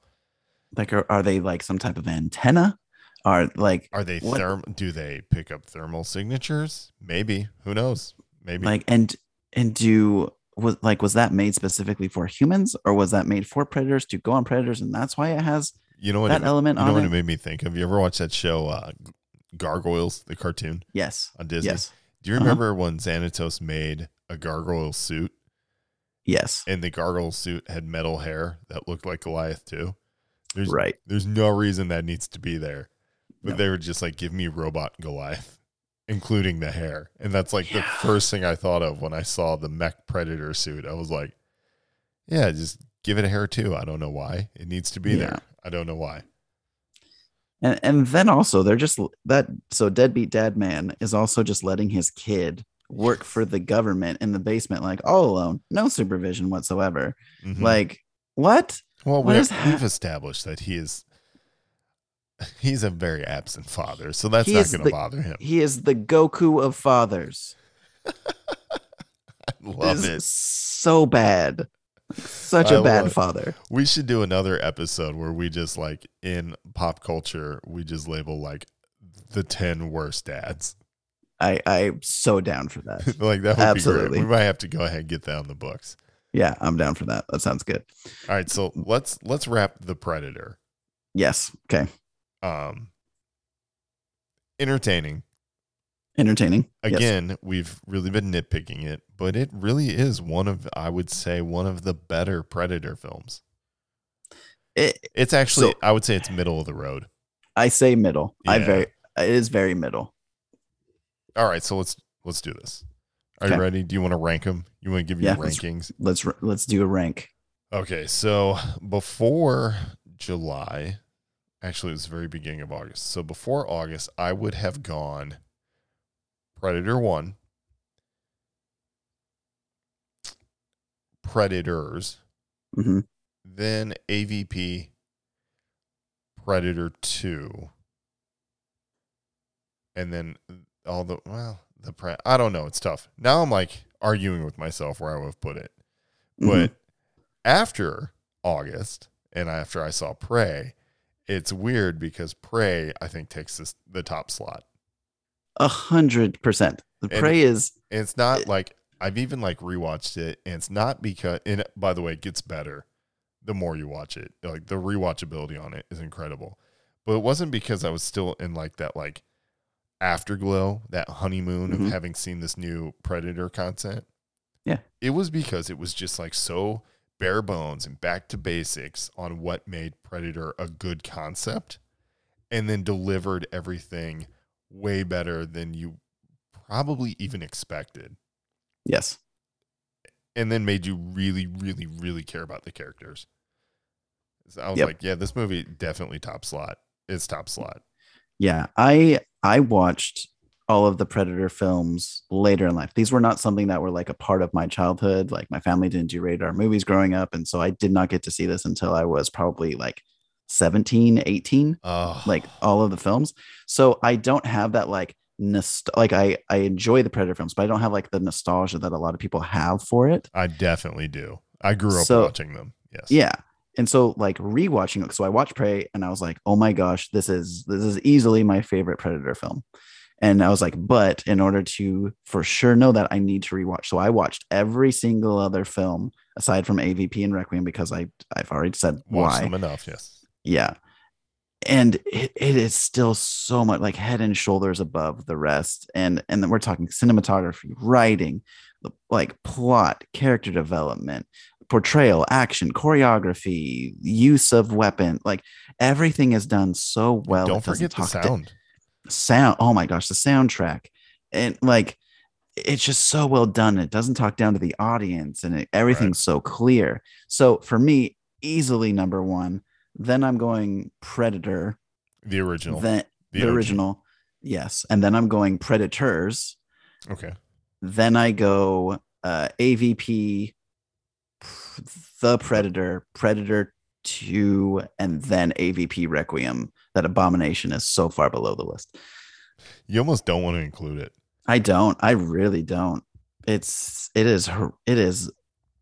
like are, are they like some type of antenna are like Are they therm? Do they pick up thermal signatures? Maybe. Who knows? Maybe. like and and do was like was that made specifically for humans or was that made for predators to go on predators and that's why it has you know what? that it, element you know on what it? it made me think of? You ever watched that show, uh, Gargoyles, the cartoon yes on Disney? yes Do you Uh-huh. remember when Xanatos made a gargoyle suit yes and the gargoyle suit had metal hair that looked like Goliath too? There's right there's no reason that needs to be there. But No. they were just like, give me robot Goliath, including the hair. And that's like the first thing I thought of when I saw the mech predator suit. I was like, yeah, just give it a hair too. I don't know why. It needs to be Yeah. there. I don't know why. and and then also they're just that so deadbeat dad man is also just letting his kid work for the government in the basement like all alone no supervision whatsoever Mhm. like what well, what we, is we've established that he is he's a very absent father, so that's He not going to bother him. he is the goku of fathers I love it. so bad such a I bad father We should do another episode where we just like in pop culture, we just label like the 10 worst dads. i i'm so down for that like that would Absolutely. be great. We might have to go ahead and get that on the books. yeah i'm down for that that sounds good All right, so let's let's wrap the Predator. yes okay Um entertaining. entertaining Yes. Again, we've really been nitpicking it, but it really is one of I would say one of the better Predator films. It- It's actually So- I would say it's middle of the road. i say middle i very it is very middle All right, so let's let's do this. Are you ready? Do you want to rank them? You want to give Yeah, your let's- rankings? let's let's do a rank Okay, so before July, actually, it was the very beginning of August. So before August, I would have gone Predator 1, Predators, hmm then AVP, Predator 2, and then all the, well, the pre, I don't know. It's tough. Now I'm like arguing with myself where I would have put it. Mm-hmm. But after August and after I saw Prey, it's weird because Prey, I think, takes this, the top slot. A hundred percent. The And- prey is it's not like I've even like rewatched it, and it's not because. And by the way, it gets better the more you watch it. Like the rewatchability on it is incredible. But it wasn't because I was still in like that like afterglow, that honeymoon Mhm. of having seen this new Predator content. Yeah. It was because it was just like so bare bones and back to basics on what made Predator a good concept and then delivered everything way better than you probably even expected yes. and then made you really really really care about the characters so i was Yep. like yeah this movie definitely top slot it's top slot Yeah. I I watched all of the Predator films later in life. These were not something that were like a part of my childhood. Like my family didn't do R-rated movies growing up. And so I did not get to see this until I was probably like 17, 18. oh like all of the films. So I don't have that like nost- like I I enjoy the Predator films, but I don't have like the nostalgia that a lot of people have for it. i definitely do i grew up So- watching them yes Yeah. And so like rewatching it, so I watched Prey and I was like, oh my gosh, this is this is easily my favorite Predator film. And I was like, but in order to for sure know that, I need to rewatch. So I watched every single other film aside from AVP and Requiem because I I've already said watched why. them enough yes yeah and it, it is still so much like head and shoulders above the rest and and then we're talking cinematography writing like plot character development portrayal action choreography use of weapon like everything is done so well don't forget the talk to- sound oh my gosh the soundtrack. And like it's just so well done. It doesn't talk down to the audience and it, everything's so clear. So for me easily number one then i'm going predator. The original. Then the, OG. original. yes. And then i'm going predators. Okay. Then i go uh avp the predator predator 2 and then avp requiem that abomination is so far below the list you almost don't want to include it I don't. I really don't. It's it is it is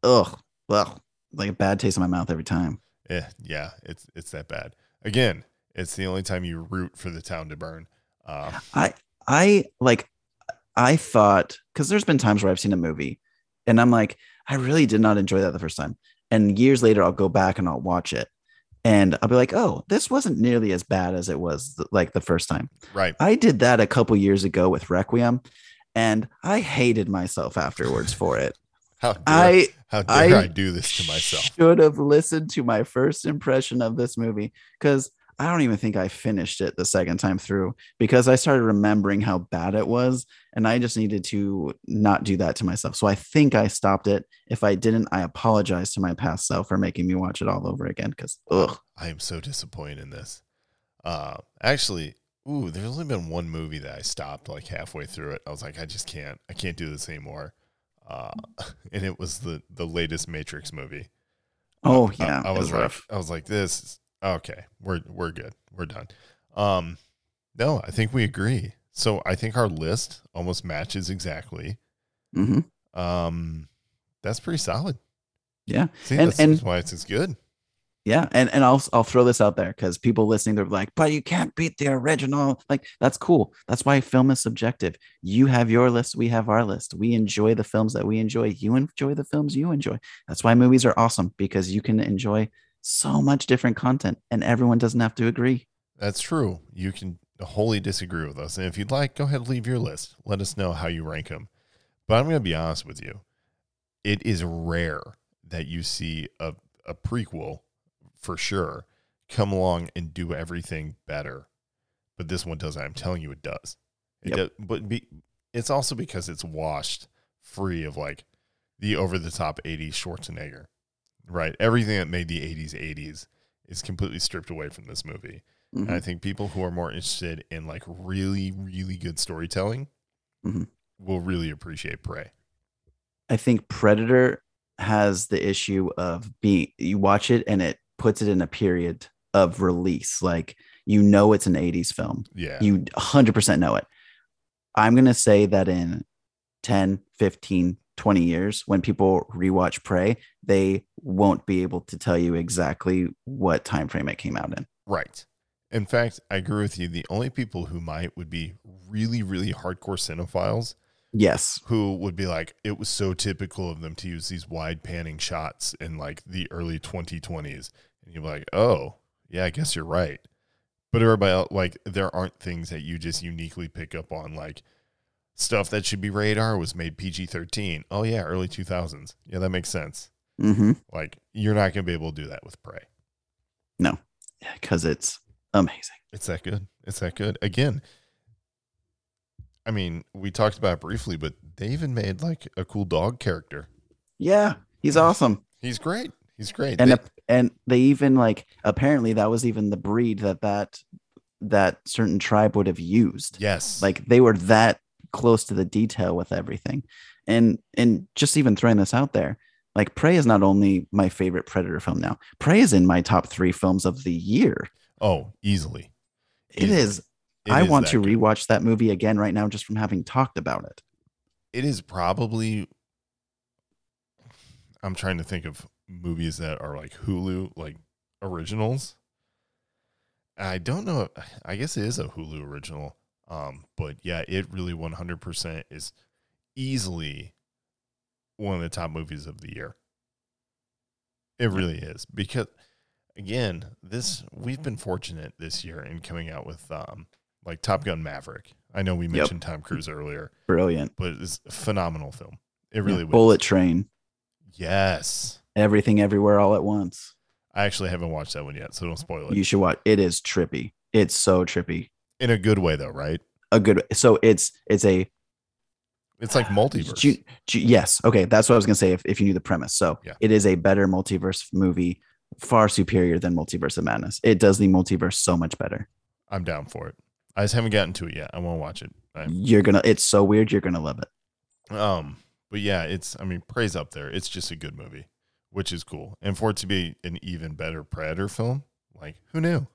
ugh well like a bad taste in my mouth every time. yeah yeah it's it's that bad again It's the only time you root for the town to burn. Uh, I I like I thought because there's been times where I've seen a movie and I'm like, I really did not enjoy that the first time. And years later, I'll go back and I'll watch it. And I'll be like, oh, this wasn't nearly as bad as it was th- like the first time. right. I did that a couple years ago with Requiem, and I hated myself afterwards for it. How dare, I how dare I, I do this to myself? should have listened to my first impression of this movie because I don't even think I finished it the second time through because I started remembering how bad it was. And I just needed to not do that to myself. So I think I stopped it. If I didn't, I apologize to my past self for making me watch it all over again because, ugh. I am so disappointed in this. Uh, actually, ooh, there's only been one movie that I stopped like halfway through it. I was like, I just can't, I can't do this anymore. Uh, and it was the the latest Matrix movie. Oh, I- yeah. I, it was like, rough. I was like, this. Okay, we're we're good. We're done. Um, no, I think we agree. So I think our list almost matches exactly. Mhm. Um, that's pretty solid. Yeah. See, And- that's, and- why it's, it's good. Yeah, and and I'll I'll throw this out there because people listening they're like, but you can't beat the original. Like that's cool. That's why film is subjective. You have your list, we have our list. We enjoy the films that we enjoy. You enjoy the films you enjoy. That's why movies are awesome because you can enjoy so much different content, and everyone doesn't have to agree. That's true. You can wholly disagree with us. And if you'd like, go ahead and leave your list. Let us know how you rank them. But I'm going to be honest with you. It is rare that you see a, a prequel, for sure, come along and do everything better. But this one does. I'm telling you, it does. It Yep. does but be, it's also because it's washed free of like the over the top 80s Schwarzenegger, right? Everything that made the 80s 80s is completely stripped away from this movie. And I think people who are more interested in like really, really good storytelling Mhm. will really appreciate Prey. I think Predator has the issue of being you watch it and it puts it in a period of release. Like you know it's an 80s film. Yeah. You 100% know it. I'm going to say that in 10, 15, 20 years, when people rewatch Prey, they won't be able to tell you exactly what time frame it came out in. right. In fact, I agree with you. The only people who might would be really, really hardcore cinephiles Yes. who would be like, it was so typical of them to use these wide panning shots in like the early 2020s. And you're like, oh, yeah, I guess you're right. But everybody else, like, there aren't things that you just uniquely pick up on, like stuff that should be R-rated was made PG 13. Oh, yeah, early 2000s. Yeah, that makes sense. Mm-hmm. Like, you're not going to be able to do that with Prey. No, because it's amazing. It's that good. It's that good. Again, I mean, we talked about it briefly, but they even made like a cool dog character. Yeah. He's awesome. He's great. He's great. and They- and they even like apparently that was even the breed that that that certain tribe would have used yes. like they were that close to the detail with everything and and just even throwing this out there like prey is not only my favorite predator film now prey is in my top three films of the year oh, easily. It Easily. is. It i is want to good. rewatch that movie again right now just from having talked about it It is probably. I'm trying to think of movies that are like Hulu, like originals. I don't know. I guess it is a Hulu original. Um, but yeah, it really 100% is easily one of the top movies of the year. It really is because again, this we've been fortunate this year in coming out with um like Top Gun Maverick. I know we mentioned Tom Cruise earlier, brilliant but it's a phenomenal film. It really was. bullet train Yes. everything everywhere all at once I actually haven't watched that one yet, so don't spoil it. you should watch it is trippy it's so trippy In a good way though, right? a good so it's it's a It's like multiverse. Ju- ju- yes okay that's what i was gonna say if, if you knew the premise so Yeah. it is a better multiverse movie far superior than multiverse of madness it does the multiverse so much better I'm down for it. I just haven't gotten to it yet. I want to watch it. I- you're gonna it's so weird you're gonna love it Um, but yeah, it's I mean, Prey's up there. It's just a good movie, which is cool. And for it to be an even better Predator film, like who knew?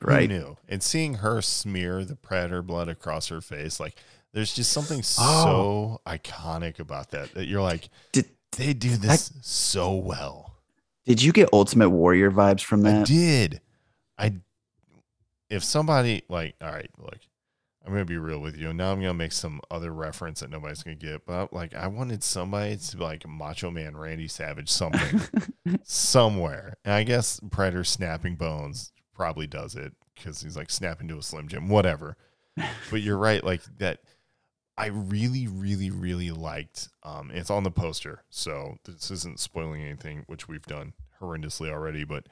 Who right knew? And seeing her smear the Predator blood across her face, like there's just something Oh. so iconic about that that you're like, did they do this so well. did you get ultimate warrior vibes from I that did. I if somebody like, all right, look, I'm gonna be real with you. Now I'm gonna make some other reference that nobody's gonna get, but like I wanted somebody to be like Macho Man Randy Savage something somewhere. And I guess Predator snapping bones probably does it because he's like snapping to a Slim Jim, whatever. but you're right, like that. I really, really, really liked. Um, it's on the poster, so this isn't spoiling anything, which we've done horrendously already. But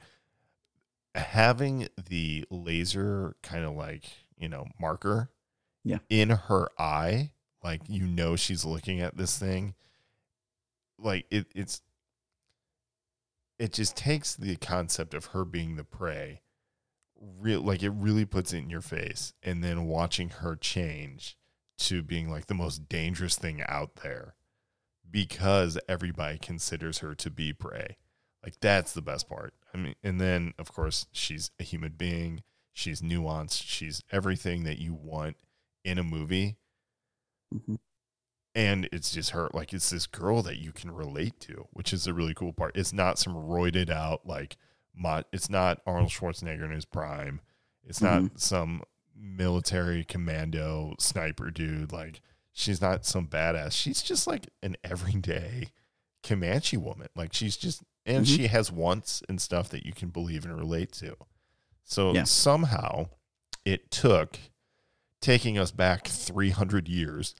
having the laser kind of like you know marker, Yeah. in her eye, like you know she's looking at this thing. Like it, it's it just takes the concept of her being the prey real like it really puts it in your face and then watching her change to being like the most dangerous thing out there because everybody considers her to be prey. Like that's the best part. I mean and then of course she's a human being. She's nuanced. She's everything that you want in a movie. Mhm. and it's just her like it's this girl that you can relate to which is a really cool part. It's not some roided out like it's not arnold schwarzenegger in his prime it's not some military commando sniper dude like she's not some badass she's just like an everyday comanche woman like she's just and Mhm. she has wants and stuff that you can believe and relate to so Yeah. somehow it took taking us back 300 years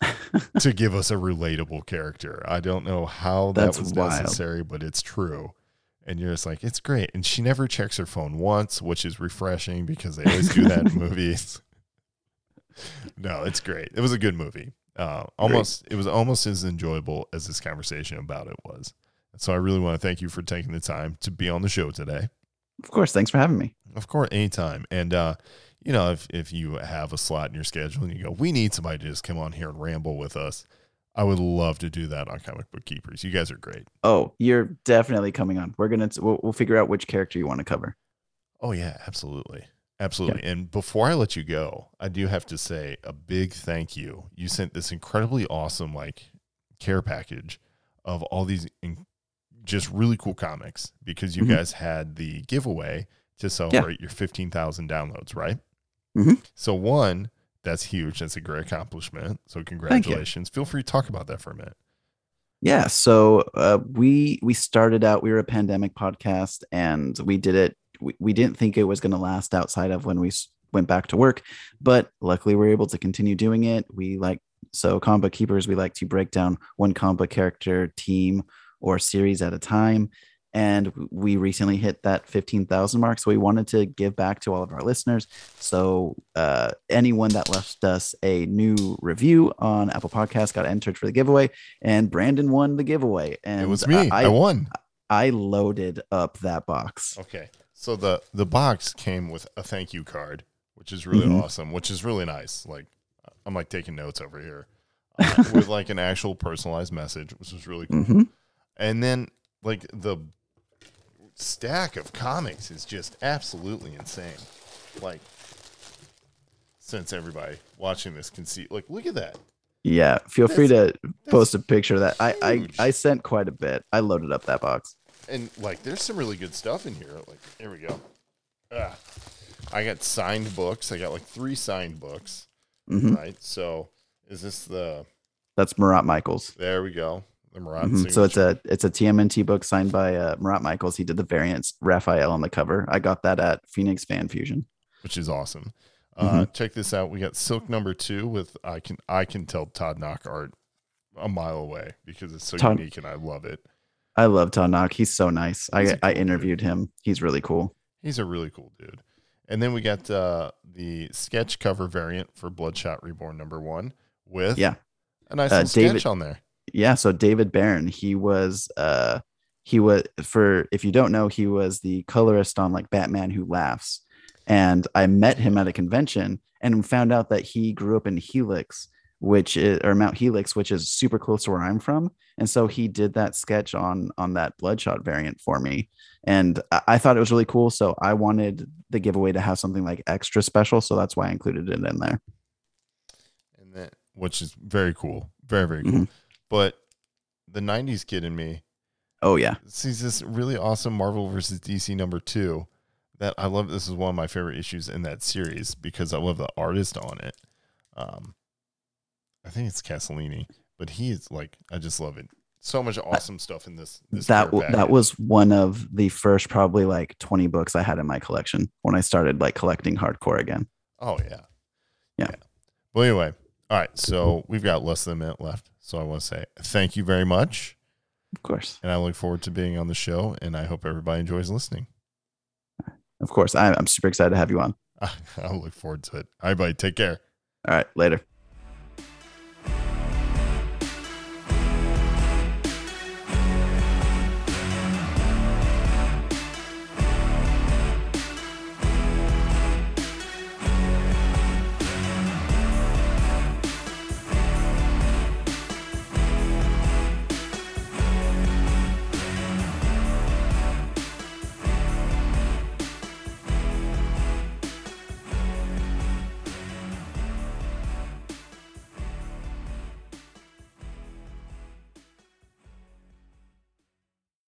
to give us a relatable character. I don't know how that That's was wild. necessary, but it's true. And you're just like, it's great. And she never checks her phone once, which is refreshing because they always do that in movies. No, it's great. It was a good movie. Uh, almost, it was almost as enjoyable as this conversation about it was. So I really want to thank you for taking the time to be on the show today. Of course. Thanks for having me. Of course, anytime. And uh, you know, if if you have a slot in your schedule and you go, we need somebody to just come on here and ramble with us, I would love to do that on Comic Book Keepers. You guys are great. Oh, you're definitely coming on. We're gonna we'll, we'll figure out which character you want to cover. Oh yeah, absolutely. Absolutely. And before I let you go, I do have to say a big thank you. You sent this incredibly awesome like care package of all these in- just really cool comics because you Mhm. guys had the giveaway to celebrate your 15,000 downloads, right? Mhm. So one, that's huge. That's a great accomplishment. So congratulations. Feel free to talk about that for a minute. Yeah, so uh, we we started out. We were a pandemic podcast, and we did it. We, we didn't think it was going to last outside of when we went back to work, but luckily we are able to continue doing it. We like so combo keepers. We like to break down one combo character, team, or series at a time. And we recently hit that 15,000 mark. So we wanted to give back to all of our listeners. So uh, anyone that left us a new review on Apple Podcasts got entered for the giveaway and Brandon won the giveaway. And it was me. I, I, won. I loaded up that box. Okay. So the the box came with a thank you card, which is really Mhm. awesome, which is really nice. Like I'm like taking notes over here. Uh, with like an actual personalized message, which was really cool. hmm And then like the stack of comics is just absolutely insane. Like since everybody watching this can see like look at that. Yeah, feel free to post a picture of that. I, I. I sent quite a bit. I loaded up that box. And like there's some really good stuff in here. Like here we go. Ah. I got signed books. I got like three signed books. hmm Right. So is this the That's Marat Mychaels. there we go. The Marat Mhm. So it's a it's a TMNT book signed by uh, Marat Mychaels. He did the variants Raphael on the cover. I got that at Phoenix Fan Fusion. which is awesome. Uh, check this out. We got Silk number two with I can I can tell Todd Nauck art a mile away because it's so Todd- unique and I love it. I love Tanak. He's so nice. He's I cool interviewed him. He's really cool. He's a really cool dude. And then we got uh, the sketch cover variant for Bloodshot Reborn number one with Yeah. a nice Uh, little sketch on there. Yeah, so David Baron, he was uh he was for if you don't know, he was the colorist on like Batman Who Laughs. And I met him at a convention and found out that he grew up in Helix, which is or Mount Helix, which is super close to where I'm from. And so he did that sketch on on that Bloodshot variant for me. And I, I thought it was really cool. So I wanted the giveaway to have something like extra special. So that's why I included it in there. And then which is very cool. Very, very cool. Mhm. But the nineties kid in me Oh yeah. sees this really awesome Marvel versus DC number two that I love. This is one of my favorite issues in that series because I love the artist on it. Um, I think it's Castellini, but he is like I just love it. So much awesome stuff in this. this that that was one of the first probably like 20 books I had in my collection when I started like collecting hardcore again. Oh yeah. Yeah. Well, anyway, all right. So we've got less than a minute left. So I want to say thank you very much, Of course. and I look forward to being on the show. And I hope everybody enjoys listening. Of course. I'm super excited to have you on. I look forward to it. All right, buddy. Take care. All right, later.